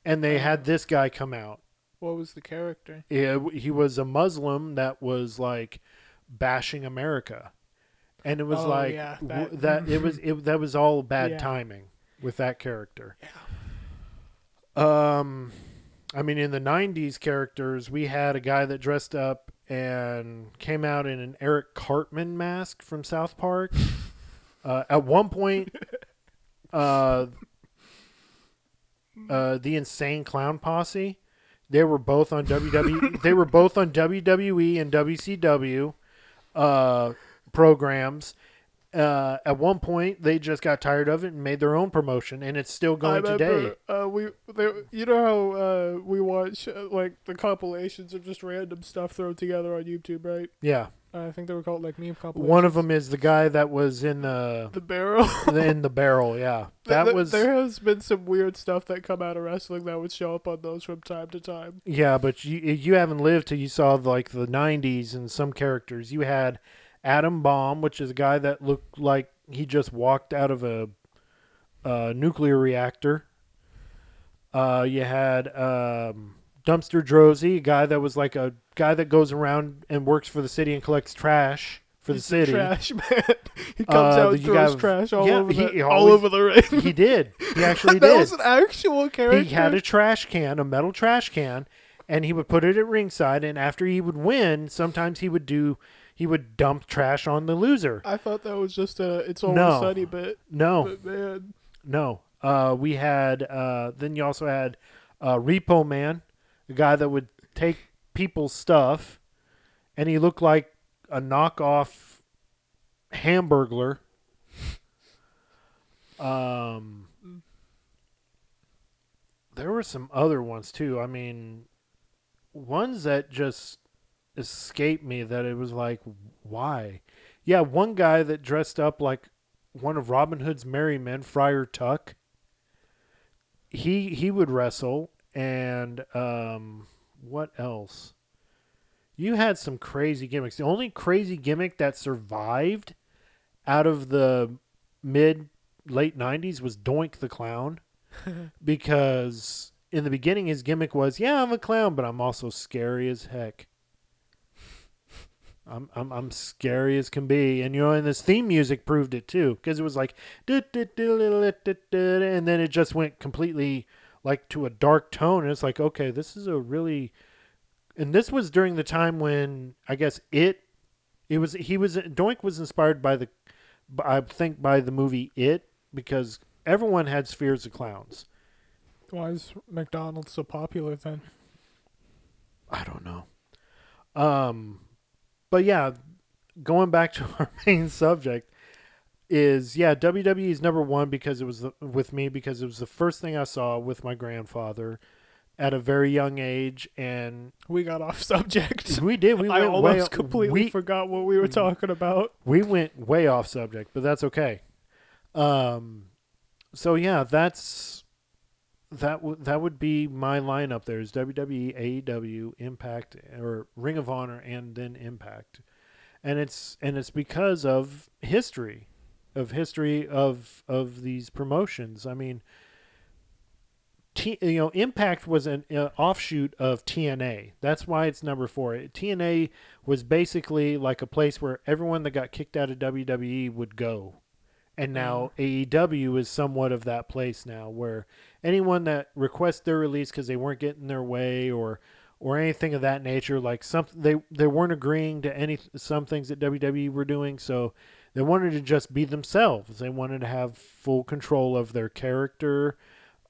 and they had this guy come out what was the character? yeah, he was a Muslim that was like bashing America, and it was Oh, like yeah, that- that, it was it, that was all bad Yeah. timing with that character. Yeah. Um, I mean, in the '90s characters, we had a guy that dressed up and came out in an Eric Cartman mask from South Park. uh, at one point, uh, uh, the Insane Clown Posse. They were both on WWE. they were both on WWE and WCW uh, programs. Uh, at one point, they just got tired of it and made their own promotion, and it's still going I today. remember, Uh, we, there, you know how uh, we watch uh, like the compilations of just random stuff thrown together on YouTube, right? Yeah, I think they were called like meme compilations. one of them is the guy that was in the the barrel. in the barrel. Yeah, that Th- was There has been some weird stuff that come out of wrestling that would show up on those from time to time. Yeah, but you you haven't lived till you saw like the '90s and some characters. You had Adam Bomb, which is a guy that looked like he just walked out of a, a nuclear reactor. Uh, you had um, Dumpster Droese, a guy that was like a guy that goes around and works for the city and collects trash for the He's city. trash man. he comes Uh, out and throws got- trash all yeah, over he- the he all over the ring. he did. He actually that did. was an actual character. he had a trash can, a metal trash can, and he would put it at ringside. And after he would win, sometimes he would do he would dump trash on the loser. I thought that was just a it's all No. sunny bit, No, but man, no. Uh, we had uh, then you also had uh, Repo Man, the guy that would take people's stuff, and he looked like a knockoff Hamburglar. Um, there were some other ones too. I mean, ones that just escaped me that it was like, why? Yeah, one guy that dressed up like one of Robin Hood's merry men, Friar Tuck. He he would wrestle, and um, what else? You had some crazy gimmicks. The only crazy gimmick that survived out of the mid late '90s was Doink the Clown, because in the beginning his gimmick was, "Yeah, I'm a clown, but I'm also scary as heck." I'm I'm I'm scary as can be, and you know, and this theme music proved it too, because it was like, and then it just went completely like to a dark tone, and it's like, okay, this is a really, and this was during the time when I guess it, it was he was Doink was inspired by the, I think by the movie It because everyone had spheres of clowns. Why is McDonald's so popular then? I don't know. Um, but yeah, going back to our main subject is yeah, WWE is number one because it was the, with me because it was the first thing I saw with my grandfather at a very young age, and We got off subject. we did. We I almost completely we, forgot what we were talking about. we went way off subject, but that's okay. Um, so yeah, that's that. W- that would be my lineup. There is E, WWE, AEW, Impact, or Ring of Honor, and then Impact, and it's and it's because of history, of history of of these promotions. I mean. T, you know, Impact was an uh, offshoot of TNA. That's why it's number four. TNA was basically like a place where everyone that got kicked out of WWE would go. And now AEW is somewhat of that place now where anyone that requests their release because they weren't getting their way or or anything of that nature, like some they they weren't agreeing to any some things that WWE were doing, so they wanted to just be themselves. They wanted to have full control of their character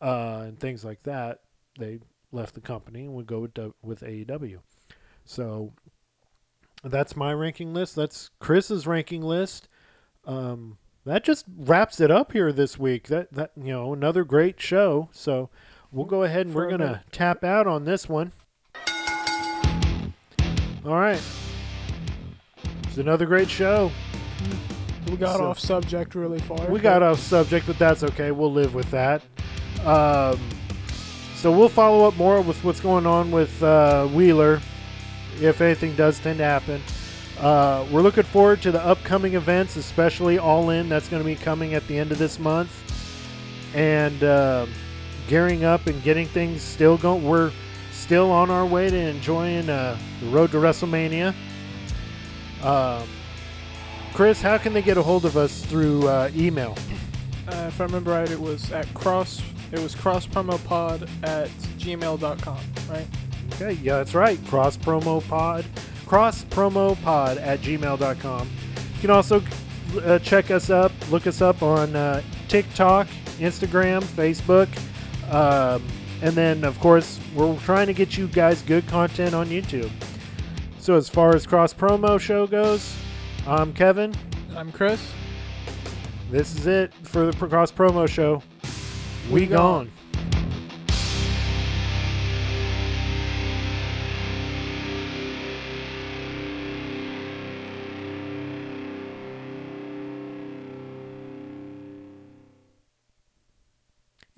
uh, and things like that. They left the company and would go with, with AEW. So that's my ranking list. That's Chris's ranking list. Um, that just wraps it up here this week. That that you know another great show. So we'll go ahead and For we're gonna tap out on this one. All right, it's another great show. We got So- off subject really far. We got off subject, but that's okay. We'll live with that. Um, so we'll follow up more with what's going on with uh, Wheeler, if anything does tend to happen. Uh, we're looking forward to the upcoming events, especially All In. That's going to be coming at the end of this month, and uh, gearing up and getting things still going. We're still on our way to enjoying uh, the road to WrestleMania. Um, Chris, how can they get a hold of us through uh, email? Uh, if I remember right, it was at cross. It was crosspromopod at gmail.com, right? Okay, yeah, that's right. Cross promo pod, cross promo pod at gmail.com. You can also uh, check us up, look us up on uh, TikTok, Instagram, Facebook. Um, and then, of course, we're trying to get you guys good content on YouTube. So, as far as cross promo show goes, I'm Kevin. I'm Chris. This is it for the cross promo show. We, We gone. gone.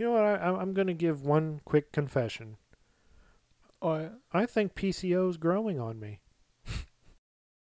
You know what? I, I'm going to give one quick confession. Oh, I think PCO is growing on me.